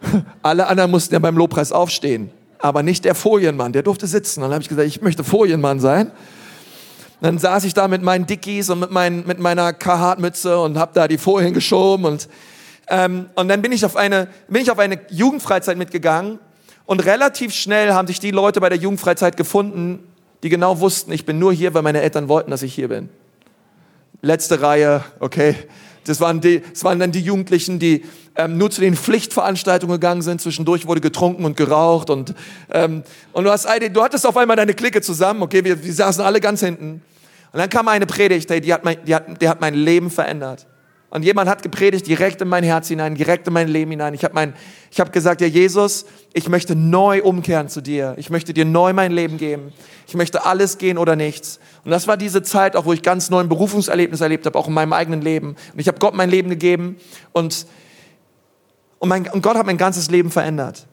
Alle anderen mussten ja beim Lobpreis aufstehen, aber nicht der Folienmann, der durfte sitzen. dann habe ich gesagt, ich möchte Folienmann sein. Dann saß ich da mit meinen Dickies und mit, mein, mit meiner Carhartt-Mütze und habe da die Folien geschoben und ähm, und dann bin ich auf eine bin ich auf eine Jugendfreizeit mitgegangen und relativ schnell haben sich die Leute bei der Jugendfreizeit gefunden, die genau wussten, ich bin nur hier, weil meine Eltern wollten, dass ich hier bin. Letzte Reihe, okay. Das waren, die, das waren dann die Jugendlichen, die ähm, nur zu den Pflichtveranstaltungen gegangen sind. Zwischendurch wurde getrunken und geraucht. Und, ähm, und du, hast, du hattest auf einmal deine Clique zusammen. Okay, wir, wir saßen alle ganz hinten. Und dann kam eine Predigt, hey, die, hat mein, die, hat, die hat mein Leben verändert. Und jemand hat gepredigt direkt in mein Herz hinein, direkt in mein Leben hinein. Ich habe mein, ich habe gesagt, ja Jesus, ich möchte neu umkehren zu dir. Ich möchte dir neu mein Leben geben. Ich möchte alles gehen oder nichts. Und das war diese Zeit, auch wo ich ganz neuen Berufungserlebnis erlebt habe, auch in meinem eigenen Leben. Und ich habe Gott mein Leben gegeben und und, mein, und Gott hat mein ganzes Leben verändert.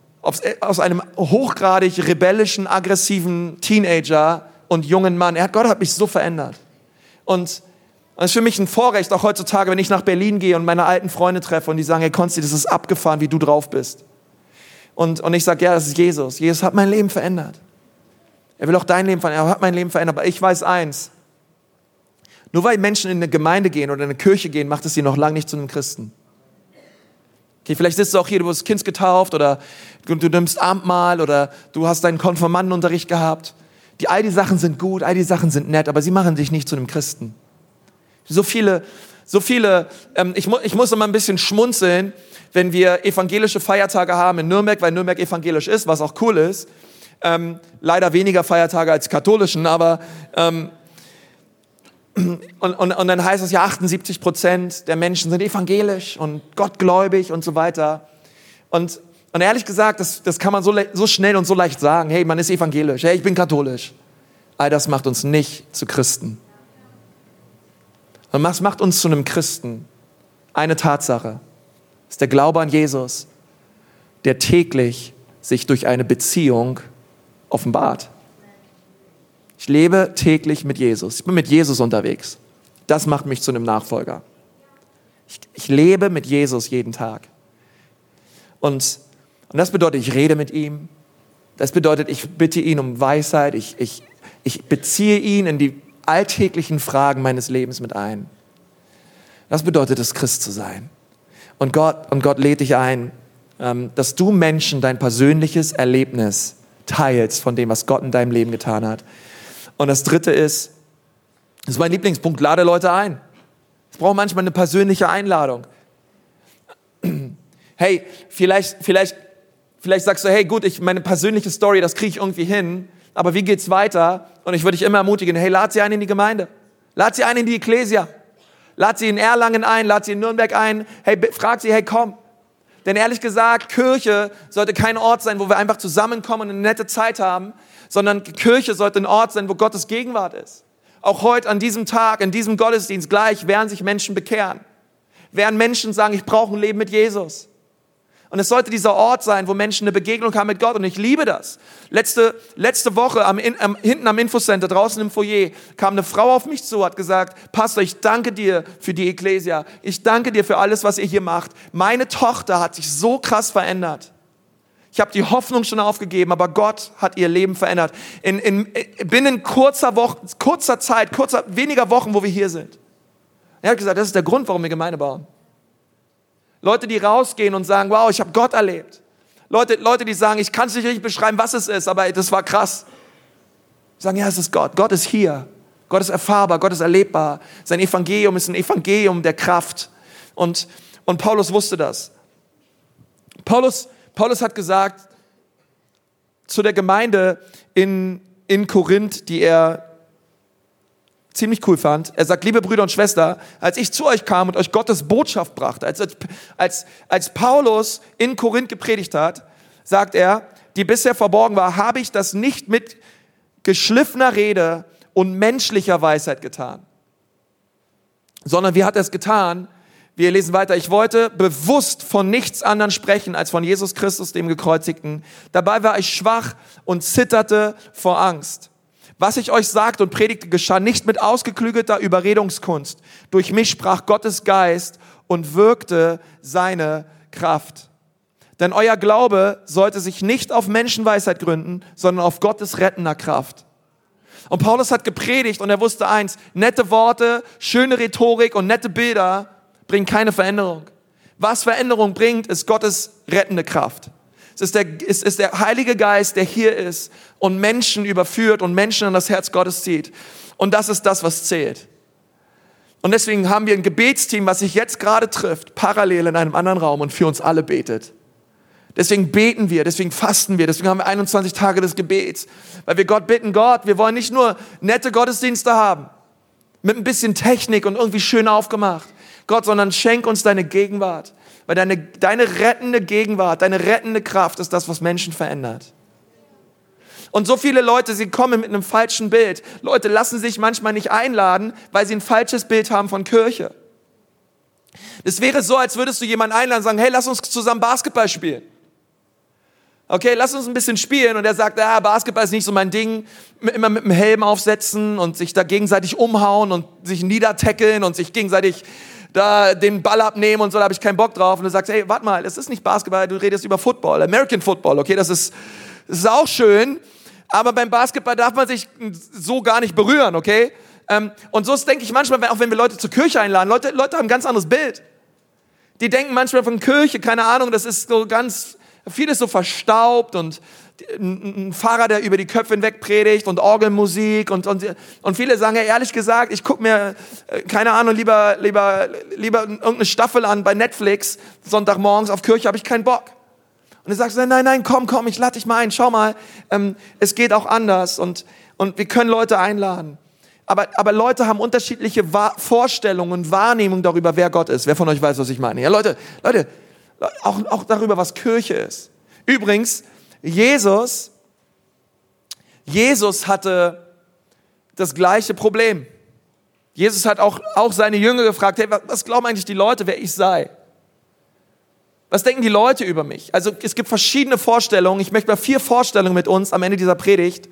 Aus einem hochgradig rebellischen, aggressiven Teenager und jungen Mann. Er Gott hat mich so verändert. Und und es ist für mich ein Vorrecht, auch heutzutage, wenn ich nach Berlin gehe und meine alten Freunde treffe und die sagen, hey Konsti, das ist abgefahren, wie du drauf bist. Und, und ich sage, ja, das ist Jesus. Jesus hat mein Leben verändert. Er will auch dein Leben verändern. Er hat mein Leben verändert. Aber ich weiß eins. Nur weil Menschen in eine Gemeinde gehen oder in eine Kirche gehen, macht es sie noch lange nicht zu einem Christen. Okay, vielleicht sitzt du auch hier, du wirst Kind getauft oder du, du nimmst Abendmahl oder du hast deinen Konformantenunterricht gehabt. Die, all die Sachen sind gut, all die Sachen sind nett, aber sie machen dich nicht zu einem Christen. So viele, so viele, ähm, ich, mu ich muss immer ein bisschen schmunzeln, wenn wir evangelische Feiertage haben in Nürnberg, weil Nürnberg evangelisch ist, was auch cool ist. Ähm, leider weniger Feiertage als katholischen, aber ähm, und, und, und dann heißt es ja, 78 Prozent der Menschen sind evangelisch und gottgläubig und so weiter. Und, und ehrlich gesagt, das, das kann man so, so schnell und so leicht sagen. Hey, man ist evangelisch. Hey, ich bin katholisch. All das macht uns nicht zu Christen. Und was macht uns zu einem Christen? Eine Tatsache. Ist der Glaube an Jesus, der täglich sich durch eine Beziehung offenbart. Ich lebe täglich mit Jesus. Ich bin mit Jesus unterwegs. Das macht mich zu einem Nachfolger. Ich, ich lebe mit Jesus jeden Tag. Und, und das bedeutet, ich rede mit ihm. Das bedeutet, ich bitte ihn um Weisheit. Ich, ich, ich beziehe ihn in die alltäglichen Fragen meines Lebens mit ein. Das bedeutet es, Christ zu sein. Und Gott, und Gott lädt dich ein, ähm, dass du Menschen dein persönliches Erlebnis teilst von dem, was Gott in deinem Leben getan hat. Und das dritte ist, das ist mein Lieblingspunkt, lade Leute ein. Es braucht manchmal eine persönliche Einladung. Hey, vielleicht, vielleicht, vielleicht sagst du, hey, gut, ich, meine persönliche Story, das kriege ich irgendwie hin, aber wie geht's weiter? Und ich würde dich immer ermutigen, hey, lad sie ein in die Gemeinde. Lad sie ein in die Ecclesia. Lad sie in Erlangen ein, lad sie in Nürnberg ein. Hey, frag sie, hey, komm. Denn ehrlich gesagt, Kirche sollte kein Ort sein, wo wir einfach zusammenkommen und eine nette Zeit haben, sondern Kirche sollte ein Ort sein, wo Gottes Gegenwart ist. Auch heute an diesem Tag, in diesem Gottesdienst gleich werden sich Menschen bekehren. Werden Menschen sagen, ich brauche ein Leben mit Jesus. Und es sollte dieser Ort sein, wo Menschen eine Begegnung haben mit Gott. Und ich liebe das. Letzte, letzte Woche am, am, hinten am Infocenter, draußen im Foyer, kam eine Frau auf mich zu, hat gesagt, Pastor, ich danke dir für die Ecclesia. Ich danke dir für alles, was ihr hier macht. Meine Tochter hat sich so krass verändert. Ich habe die Hoffnung schon aufgegeben, aber Gott hat ihr Leben verändert. In, in, binnen kurzer, Woche, kurzer Zeit, kurzer, weniger Wochen, wo wir hier sind. Er hat gesagt, das ist der Grund, warum wir Gemeinde bauen. Leute, die rausgehen und sagen, wow, ich habe Gott erlebt. Leute, Leute, die sagen, ich kann es nicht richtig beschreiben, was es ist, aber das war krass. Sagen, ja, es ist Gott. Gott ist hier. Gott ist erfahrbar, Gott ist erlebbar. Sein Evangelium ist ein Evangelium der Kraft. Und, und Paulus wusste das. Paulus, Paulus hat gesagt zu der Gemeinde in, in Korinth, die er ziemlich cool fand. Er sagt, liebe Brüder und Schwester, als ich zu euch kam und euch Gottes Botschaft brachte, als, als, als Paulus in Korinth gepredigt hat, sagt er, die bisher verborgen war, habe ich das nicht mit geschliffener Rede und menschlicher Weisheit getan, sondern wie hat er es getan? Wir lesen weiter. Ich wollte bewusst von nichts anderem sprechen als von Jesus Christus, dem Gekreuzigten. Dabei war ich schwach und zitterte vor Angst. Was ich euch sagte und predigte, geschah nicht mit ausgeklügelter Überredungskunst. Durch mich sprach Gottes Geist und wirkte seine Kraft. Denn euer Glaube sollte sich nicht auf Menschenweisheit gründen, sondern auf Gottes rettender Kraft. Und Paulus hat gepredigt und er wusste eins, nette Worte, schöne Rhetorik und nette Bilder bringen keine Veränderung. Was Veränderung bringt, ist Gottes rettende Kraft. Es ist, der, es ist der Heilige Geist, der hier ist und Menschen überführt und Menschen an das Herz Gottes zieht. Und das ist das, was zählt. Und deswegen haben wir ein Gebetsteam, was sich jetzt gerade trifft, parallel in einem anderen Raum und für uns alle betet. Deswegen beten wir, deswegen fasten wir, deswegen haben wir 21 Tage des Gebets, weil wir Gott bitten, Gott, wir wollen nicht nur nette Gottesdienste haben, mit ein bisschen Technik und irgendwie schön aufgemacht, Gott, sondern schenk uns deine Gegenwart. Weil deine, deine rettende Gegenwart, deine rettende Kraft ist das, was Menschen verändert. Und so viele Leute, sie kommen mit einem falschen Bild. Leute lassen sich manchmal nicht einladen, weil sie ein falsches Bild haben von Kirche. Es wäre so, als würdest du jemanden einladen und sagen, hey, lass uns zusammen Basketball spielen. Okay, lass uns ein bisschen spielen. Und er sagt, ja, Basketball ist nicht so mein Ding. Immer mit dem Helm aufsetzen und sich da gegenseitig umhauen und sich niedertackeln und sich gegenseitig da den Ball abnehmen und so, da habe ich keinen Bock drauf. Und du sagst, hey, warte mal, es ist nicht Basketball, du redest über Football, American Football, okay, das ist, das ist auch schön, aber beim Basketball darf man sich so gar nicht berühren, okay? Ähm, und so denke ich manchmal, auch wenn wir Leute zur Kirche einladen, Leute, Leute haben ein ganz anderes Bild. Die denken manchmal von Kirche, keine Ahnung, das ist so ganz, vieles so verstaubt und ein Pfarrer, der über die Köpfe hinweg predigt und Orgelmusik und, und, und viele sagen ja ehrlich gesagt, ich gucke mir, äh, keine Ahnung, lieber, lieber, lieber irgendeine Staffel an bei Netflix, Sonntagmorgens auf Kirche habe ich keinen Bock. Und du sagst, nein, nein, komm, komm, ich lade dich mal ein, schau mal, ähm, es geht auch anders und, und wir können Leute einladen. Aber, aber Leute haben unterschiedliche Vorstellungen, Wahrnehmungen darüber, wer Gott ist. Wer von euch weiß, was ich meine? Ja, Leute, Leute, auch, auch darüber, was Kirche ist. Übrigens, Jesus, Jesus hatte das gleiche Problem. Jesus hat auch, auch seine Jünger gefragt, hey, was glauben eigentlich die Leute, wer ich sei? Was denken die Leute über mich? Also es gibt verschiedene Vorstellungen. Ich möchte mal vier Vorstellungen mit uns am Ende dieser Predigt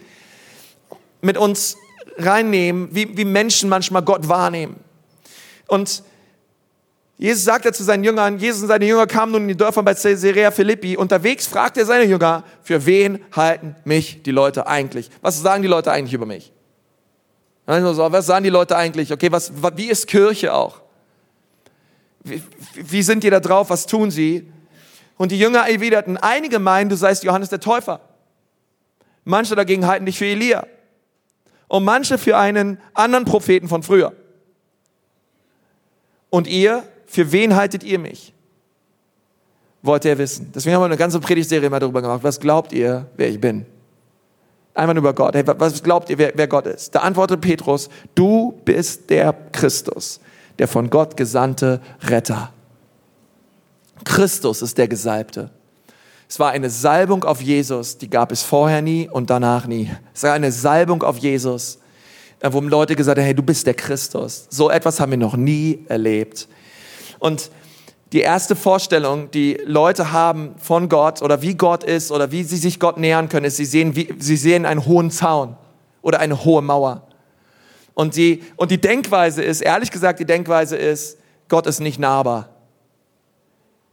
mit uns reinnehmen, wie, wie Menschen manchmal Gott wahrnehmen. Und Jesus sagte zu seinen Jüngern, Jesus und seine Jünger kamen nun in die Dörfer bei Caesarea Philippi. Unterwegs fragte er seine Jünger, für wen halten mich die Leute eigentlich? Was sagen die Leute eigentlich über mich? Was sagen die Leute eigentlich? Okay, was, wie ist Kirche auch? Wie, wie sind die da drauf? Was tun sie? Und die Jünger erwiderten, einige meinen, du seist Johannes der Täufer. Manche dagegen halten dich für Elia. Und manche für einen anderen Propheten von früher. Und ihr, für wen haltet ihr mich? Wollte er wissen. Deswegen haben wir eine ganze Predigtserie mal darüber gemacht. Was glaubt ihr, wer ich bin? Einfach nur über Gott. Hey, was glaubt ihr, wer, wer Gott ist? Da antwortet Petrus, du bist der Christus, der von Gott gesandte Retter. Christus ist der Gesalbte. Es war eine Salbung auf Jesus, die gab es vorher nie und danach nie. Es war eine Salbung auf Jesus, wo Leute gesagt haben, hey, du bist der Christus. So etwas haben wir noch nie erlebt. Und die erste Vorstellung, die Leute haben von Gott oder wie Gott ist oder wie sie sich Gott nähern können, ist, sie sehen, wie, sie sehen einen hohen Zaun oder eine hohe Mauer. Und die, und die Denkweise ist, ehrlich gesagt, die Denkweise ist, Gott ist nicht nahbar.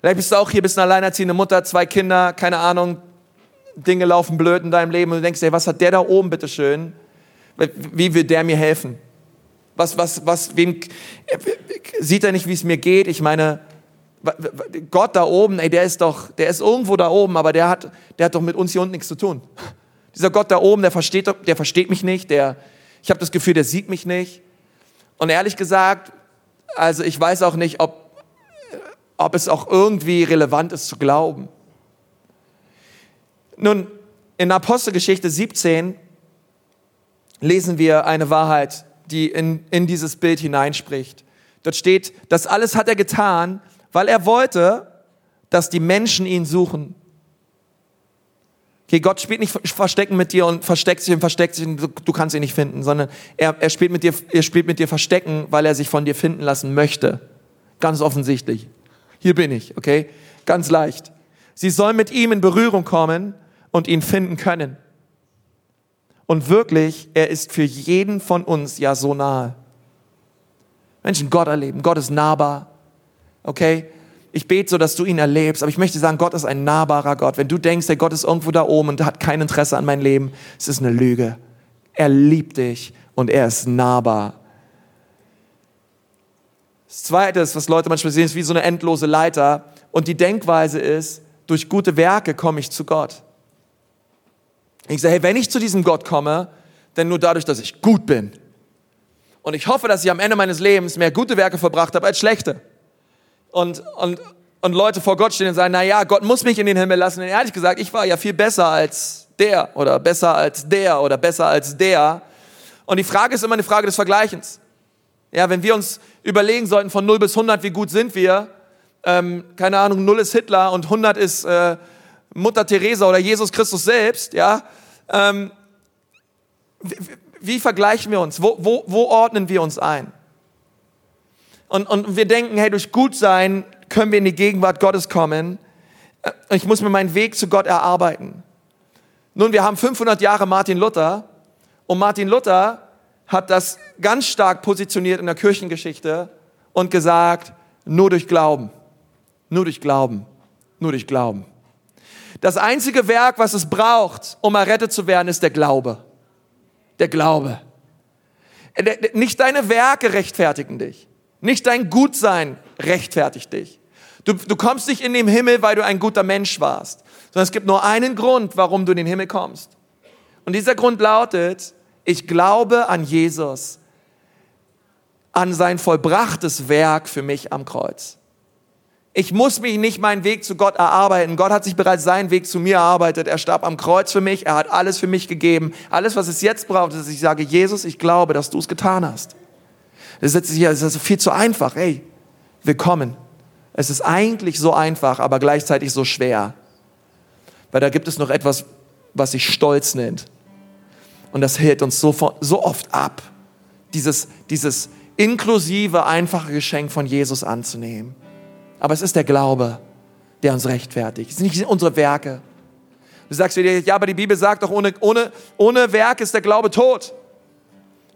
Vielleicht bist du auch hier, bist eine alleinerziehende Mutter, zwei Kinder, keine Ahnung, Dinge laufen blöd in deinem Leben und du denkst, ey, was hat der da oben, bitteschön? Wie will der mir helfen? Was, was, was, wem, sieht er nicht, wie es mir geht? Ich meine, Gott da oben, ey, der ist doch, der ist irgendwo da oben, aber der hat, der hat doch mit uns hier unten nichts zu tun. Dieser Gott da oben, der versteht, der versteht mich nicht, der, ich habe das Gefühl, der sieht mich nicht. Und ehrlich gesagt, also ich weiß auch nicht, ob, ob es auch irgendwie relevant ist zu glauben. Nun, in Apostelgeschichte 17 lesen wir eine Wahrheit, die in, in dieses Bild hineinspricht. Dort steht, das alles hat er getan, weil er wollte, dass die Menschen ihn suchen. Okay, Gott spielt nicht Verstecken mit dir und versteckt sich und versteckt sich und du, du kannst ihn nicht finden, sondern er, er, spielt mit dir, er spielt mit dir Verstecken, weil er sich von dir finden lassen möchte. Ganz offensichtlich. Hier bin ich, okay? Ganz leicht. Sie sollen mit ihm in Berührung kommen und ihn finden können. Und wirklich, er ist für jeden von uns ja so nahe. Menschen Gott erleben. Gott ist nahbar. Okay? Ich bete so, dass du ihn erlebst, aber ich möchte sagen, Gott ist ein nahbarer Gott. Wenn du denkst, der Gott ist irgendwo da oben und hat kein Interesse an meinem Leben, es ist eine Lüge. Er liebt dich und er ist nahbar. Das Zweite, was Leute manchmal sehen, ist wie so eine endlose Leiter. Und die Denkweise ist, durch gute Werke komme ich zu Gott. Ich sage, hey, wenn ich zu diesem Gott komme, dann nur dadurch, dass ich gut bin. Und ich hoffe, dass ich am Ende meines Lebens mehr gute Werke verbracht habe als schlechte. Und, und, und Leute vor Gott stehen und sagen, na ja, Gott muss mich in den Himmel lassen. Denn ehrlich gesagt, ich war ja viel besser als der oder besser als der oder besser als der. Und die Frage ist immer eine Frage des Vergleichens. Ja, wenn wir uns überlegen sollten von 0 bis 100, wie gut sind wir, ähm, keine Ahnung, 0 ist Hitler und 100 ist äh, Mutter Teresa oder Jesus Christus selbst, ja, ähm, wie, wie, vergleichen wir uns? Wo, wo, wo ordnen wir uns ein? Und, und wir denken, hey, durch Gutsein können wir in die Gegenwart Gottes kommen. Äh, ich muss mir meinen Weg zu Gott erarbeiten. Nun, wir haben 500 Jahre Martin Luther und Martin Luther hat das ganz stark positioniert in der Kirchengeschichte und gesagt, nur durch Glauben, nur durch Glauben, nur durch Glauben. Das einzige Werk, was es braucht, um errettet zu werden, ist der Glaube. Der Glaube. Äh, nicht deine Werke rechtfertigen dich. Nicht dein Gutsein rechtfertigt dich. Du, du kommst nicht in den Himmel, weil du ein guter Mensch warst, sondern es gibt nur einen Grund, warum du in den Himmel kommst. Und dieser Grund lautet, ich glaube an Jesus, an sein vollbrachtes Werk für mich am Kreuz. Ich muss mich nicht meinen Weg zu Gott erarbeiten. Gott hat sich bereits seinen Weg zu mir erarbeitet. Er starb am Kreuz für mich. Er hat alles für mich gegeben. Alles, was es jetzt braucht, ist, dass ich sage, Jesus, ich glaube, dass du es getan hast. Das ist, hier, viel zu einfach. Hey, willkommen. Es ist eigentlich so einfach, aber gleichzeitig so schwer. Weil da gibt es noch etwas, was sich Stolz nennt. Und das hält uns so, so oft ab, dieses, dieses inklusive, einfache Geschenk von Jesus anzunehmen. Aber es ist der Glaube, der uns rechtfertigt. Es sind nicht unsere Werke. Du sagst dir, ja, aber die Bibel sagt doch, ohne, ohne, ohne Werk ist der Glaube tot.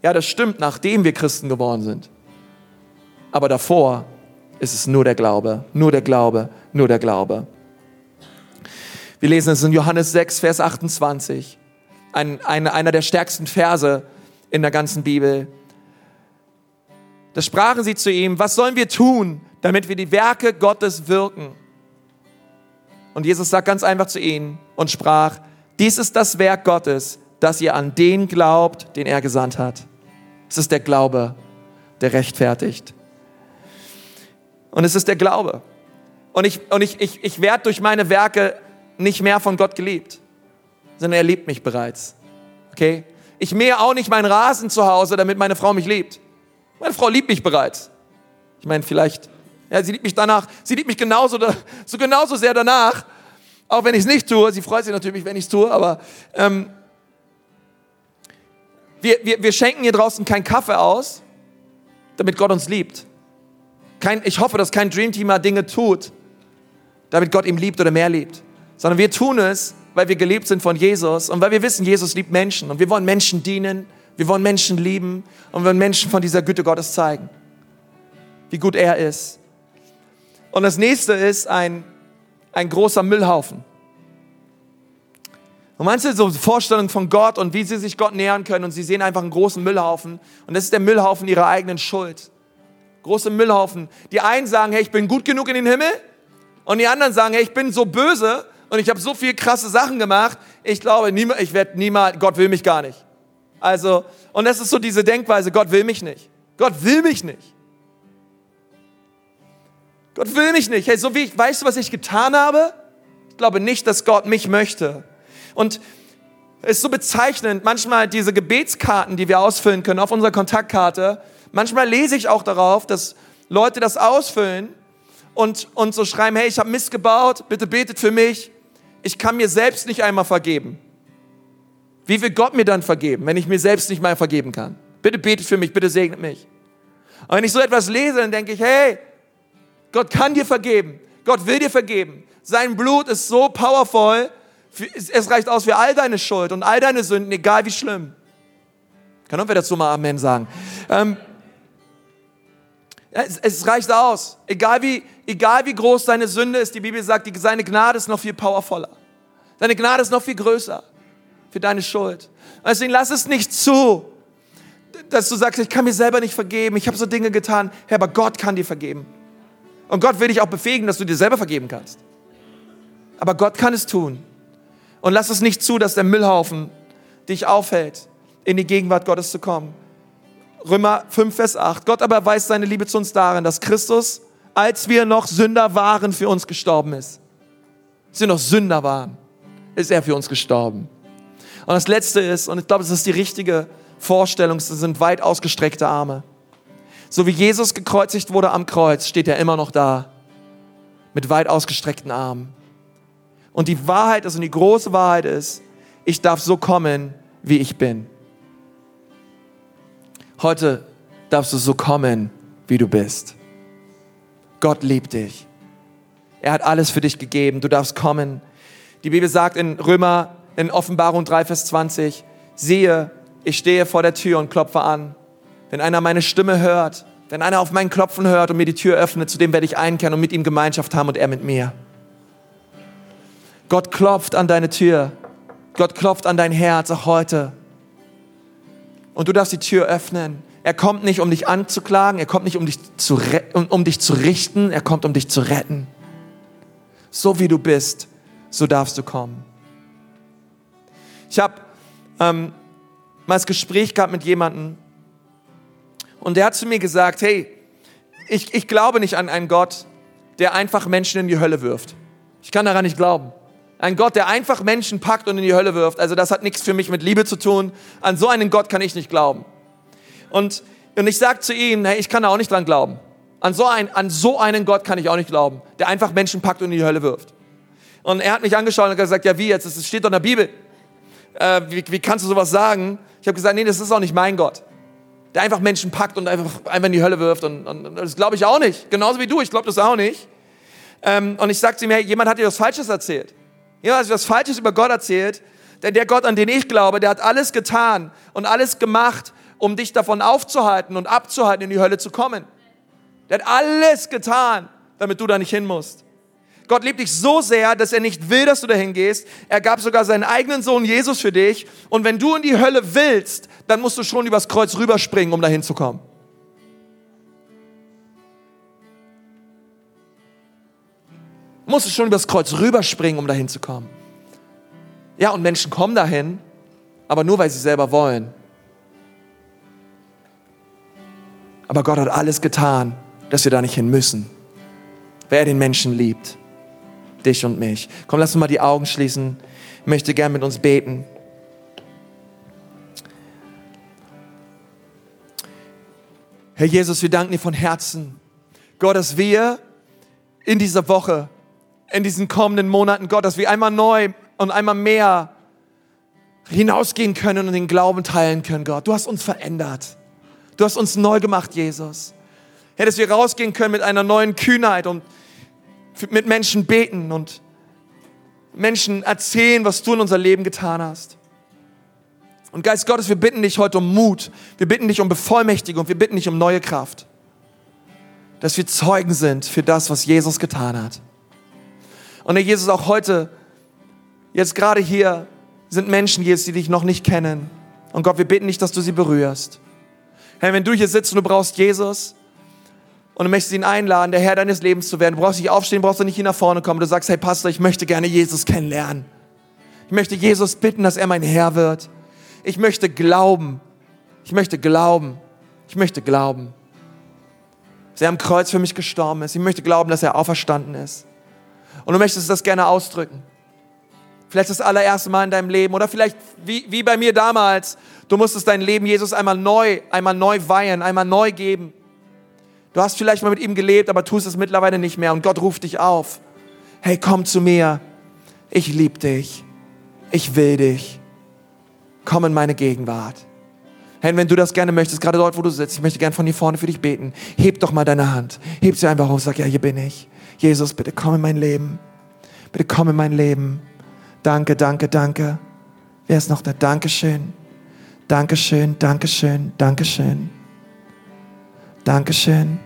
Ja, das stimmt, nachdem wir Christen geworden sind. Aber davor ist es nur der Glaube, nur der Glaube, nur der Glaube. Wir lesen es in Johannes 6, Vers 28, ein, ein, einer der stärksten Verse in der ganzen Bibel. Da sprachen sie zu ihm, was sollen wir tun, damit wir die Werke Gottes wirken. Und Jesus sagt ganz einfach zu ihnen und sprach, dies ist das Werk Gottes, dass ihr an den glaubt, den er gesandt hat. Es ist der Glaube, der rechtfertigt. Und es ist der Glaube. Und ich, und ich, ich, ich werde durch meine Werke nicht mehr von Gott geliebt, sondern er liebt mich bereits. Okay? Ich mähe auch nicht meinen Rasen zu Hause, damit meine Frau mich liebt. Meine Frau liebt mich bereits. Ich meine, vielleicht ja, sie liebt mich danach, sie liebt mich genauso, so genauso sehr danach, auch wenn ich es nicht tue. Sie freut sich natürlich, wenn ich es tue, aber ähm, wir, wir, wir schenken hier draußen keinen Kaffee aus, damit Gott uns liebt. Kein, ich hoffe, dass kein Dreamteamer Dinge tut, damit Gott ihm liebt oder mehr liebt, sondern wir tun es, weil wir geliebt sind von Jesus und weil wir wissen, Jesus liebt Menschen und wir wollen Menschen dienen, wir wollen Menschen lieben und wir wollen Menschen von dieser Güte Gottes zeigen, wie gut er ist. Und das nächste ist ein, ein großer Müllhaufen. Und manche so Vorstellungen von Gott und wie sie sich Gott nähern können und sie sehen einfach einen großen Müllhaufen und das ist der Müllhaufen ihrer eigenen Schuld. Große Müllhaufen. Die einen sagen, hey, ich bin gut genug in den Himmel und die anderen sagen, hey, ich bin so böse und ich habe so viel krasse Sachen gemacht, ich glaube, ich werde niemals, Gott will mich gar nicht. Also, und das ist so diese Denkweise, Gott will mich nicht. Gott will mich nicht. Gott will mich nicht. Hey, so wie ich, weißt du, was ich getan habe? Ich glaube nicht, dass Gott mich möchte. Und es ist so bezeichnend, manchmal diese Gebetskarten, die wir ausfüllen können auf unserer Kontaktkarte, manchmal lese ich auch darauf, dass Leute das ausfüllen und, und so schreiben, hey, ich habe Mist gebaut, bitte betet für mich. Ich kann mir selbst nicht einmal vergeben. Wie will Gott mir dann vergeben, wenn ich mir selbst nicht mal vergeben kann? Bitte betet für mich, bitte segnet mich. Und wenn ich so etwas lese, dann denke ich, hey, Gott kann dir vergeben. Gott will dir vergeben. Sein Blut ist so powerful, es reicht aus für all deine Schuld und all deine Sünden, egal wie schlimm. Kann auch wer dazu mal Amen sagen? Ähm, es, es, reicht aus. Egal wie, egal wie groß deine Sünde ist, die Bibel sagt, die, seine Gnade ist noch viel powervoller. Seine Gnade ist noch viel größer für deine Schuld. Deswegen lass es nicht zu, dass du sagst, ich kann mir selber nicht vergeben, ich habe so Dinge getan. Herr, aber Gott kann dir vergeben. Und Gott will dich auch befähigen, dass du dir selber vergeben kannst. Aber Gott kann es tun. Und lass es nicht zu, dass der Müllhaufen dich aufhält, in die Gegenwart Gottes zu kommen. Römer 5, Vers 8. Gott aber weist seine Liebe zu uns darin, dass Christus, als wir noch Sünder waren, für uns gestorben ist. Als wir noch Sünder waren, ist er für uns gestorben. Und das Letzte ist, und ich glaube, das ist die richtige Vorstellung, das sind weit ausgestreckte Arme. So wie Jesus gekreuzigt wurde am Kreuz, steht er immer noch da mit weit ausgestreckten Armen. Und die Wahrheit ist und die große Wahrheit ist, ich darf so kommen, wie ich bin. Heute darfst du so kommen, wie du bist. Gott liebt dich. Er hat alles für dich gegeben. Du darfst kommen. Die Bibel sagt in Römer, in Offenbarung 3, Vers 20, siehe, ich stehe vor der Tür und klopfe an. Wenn einer meine Stimme hört, wenn einer auf meinen Klopfen hört und mir die Tür öffnet, zu dem werde ich einkehren und mit ihm Gemeinschaft haben und er mit mir. Gott klopft an deine Tür. Gott klopft an dein Herz auch heute. Und du darfst die Tür öffnen. Er kommt nicht, um dich anzuklagen, er kommt nicht, um dich zu, um, um dich zu richten, er kommt, um dich zu retten. So wie du bist, so darfst du kommen. Ich habe ähm, mal das Gespräch gehabt mit jemandem und der hat zu mir gesagt, hey, ich, ich glaube nicht an einen Gott, der einfach Menschen in die Hölle wirft. Ich kann daran nicht glauben. Ein Gott, der einfach Menschen packt und in die Hölle wirft. Also das hat nichts für mich mit Liebe zu tun. An so einen Gott kann ich nicht glauben. Und, und ich sage zu ihm, hey, ich kann da auch nicht dran glauben. An so, ein, an so einen Gott kann ich auch nicht glauben, der einfach Menschen packt und in die Hölle wirft. Und er hat mich angeschaut und gesagt, ja wie jetzt, das steht doch in der Bibel. Äh, wie, wie kannst du sowas sagen? Ich habe gesagt, nee, das ist auch nicht mein Gott. Der einfach Menschen packt und einfach, einfach in die Hölle wirft. Und, und, das glaube ich auch nicht. Genauso wie du, ich glaube das auch nicht. Ähm, und ich sagte ihm, hey, jemand hat dir was Falsches erzählt. Jemand hat dir was Falsches über Gott erzählt. Denn der Gott, an den ich glaube, der hat alles getan und alles gemacht, um dich davon aufzuhalten und abzuhalten, in die Hölle zu kommen. Der hat alles getan, damit du da nicht hin musst. Gott liebt dich so sehr, dass er nicht will, dass du dahin gehst. Er gab sogar seinen eigenen Sohn Jesus für dich. Und wenn du in die Hölle willst, dann musst du schon übers Kreuz rüberspringen, um dahin zu kommen. Musst du schon übers Kreuz rüberspringen, um dahin zu kommen. Ja, und Menschen kommen dahin, aber nur weil sie selber wollen. Aber Gott hat alles getan, dass wir da nicht hin müssen. Wer den Menschen liebt, dich und mich. Komm, lass uns mal die Augen schließen. Ich möchte gern mit uns beten. Herr Jesus, wir danken dir von Herzen, Gott, dass wir in dieser Woche, in diesen kommenden Monaten, Gott, dass wir einmal neu und einmal mehr hinausgehen können und den Glauben teilen können, Gott. Du hast uns verändert. Du hast uns neu gemacht, Jesus. Herr, dass wir rausgehen können mit einer neuen Kühnheit und mit Menschen beten und Menschen erzählen, was du in unser Leben getan hast. Und Geist Gottes, wir bitten dich heute um Mut. Wir bitten dich um Bevollmächtigung. Wir bitten dich um neue Kraft. Dass wir Zeugen sind für das, was Jesus getan hat. Und Herr Jesus, auch heute, jetzt gerade hier, sind Menschen, Jesus, die dich noch nicht kennen. Und Gott, wir bitten dich, dass du sie berührst. Herr, wenn du hier sitzt und du brauchst Jesus und du möchtest ihn einladen, der Herr deines Lebens zu werden, du brauchst nicht aufstehen, brauchst du nicht hier nach vorne kommen. Du sagst, hey Pastor, ich möchte gerne Jesus kennenlernen. Ich möchte Jesus bitten, dass er mein Herr wird. Ich möchte glauben. Ich möchte glauben. Ich möchte glauben. Dass er am Kreuz für mich gestorben ist. Ich möchte glauben, dass er auferstanden ist. Und du möchtest das gerne ausdrücken. Vielleicht das allererste Mal in deinem Leben oder vielleicht wie, wie bei mir damals. Du musstest dein Leben Jesus einmal neu, einmal neu weihen, einmal neu geben. Du hast vielleicht mal mit ihm gelebt, aber tust es mittlerweile nicht mehr und Gott ruft dich auf. Hey, komm zu mir. Ich liebe dich. Ich will dich. Komm in meine Gegenwart. Hey, wenn du das gerne möchtest, gerade dort, wo du sitzt, ich möchte gerne von hier vorne für dich beten. Heb doch mal deine Hand. Heb sie einfach hoch, sag, ja, hier bin ich. Jesus, bitte komm in mein Leben. Bitte komm in mein Leben. Danke, danke, danke. Wer ist noch da? Dankeschön. Dankeschön, Dankeschön, Dankeschön. Dankeschön.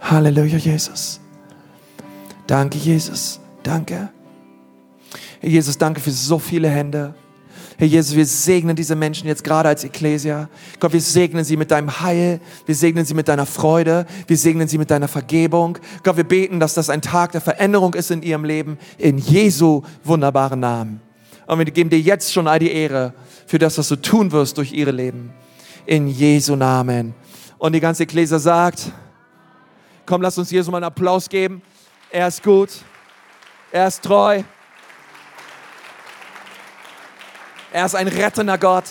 Halleluja, Jesus. Danke, Jesus. Danke. Herr Jesus, danke für so viele Hände. Herr Jesus, wir segnen diese Menschen jetzt gerade als Ekklesia. Gott, wir segnen sie mit deinem Heil. Wir segnen sie mit deiner Freude. Wir segnen sie mit deiner Vergebung. Gott, wir beten, dass das ein Tag der Veränderung ist in ihrem Leben. In Jesu wunderbaren Namen. Und wir geben dir jetzt schon all die Ehre für das, was du tun wirst durch ihre Leben. In Jesu Namen. Und die ganze Ekklesia sagt, komm, lass uns Jesus mal einen Applaus geben. Er ist gut. Er ist treu. Er ist ein rettender Gott.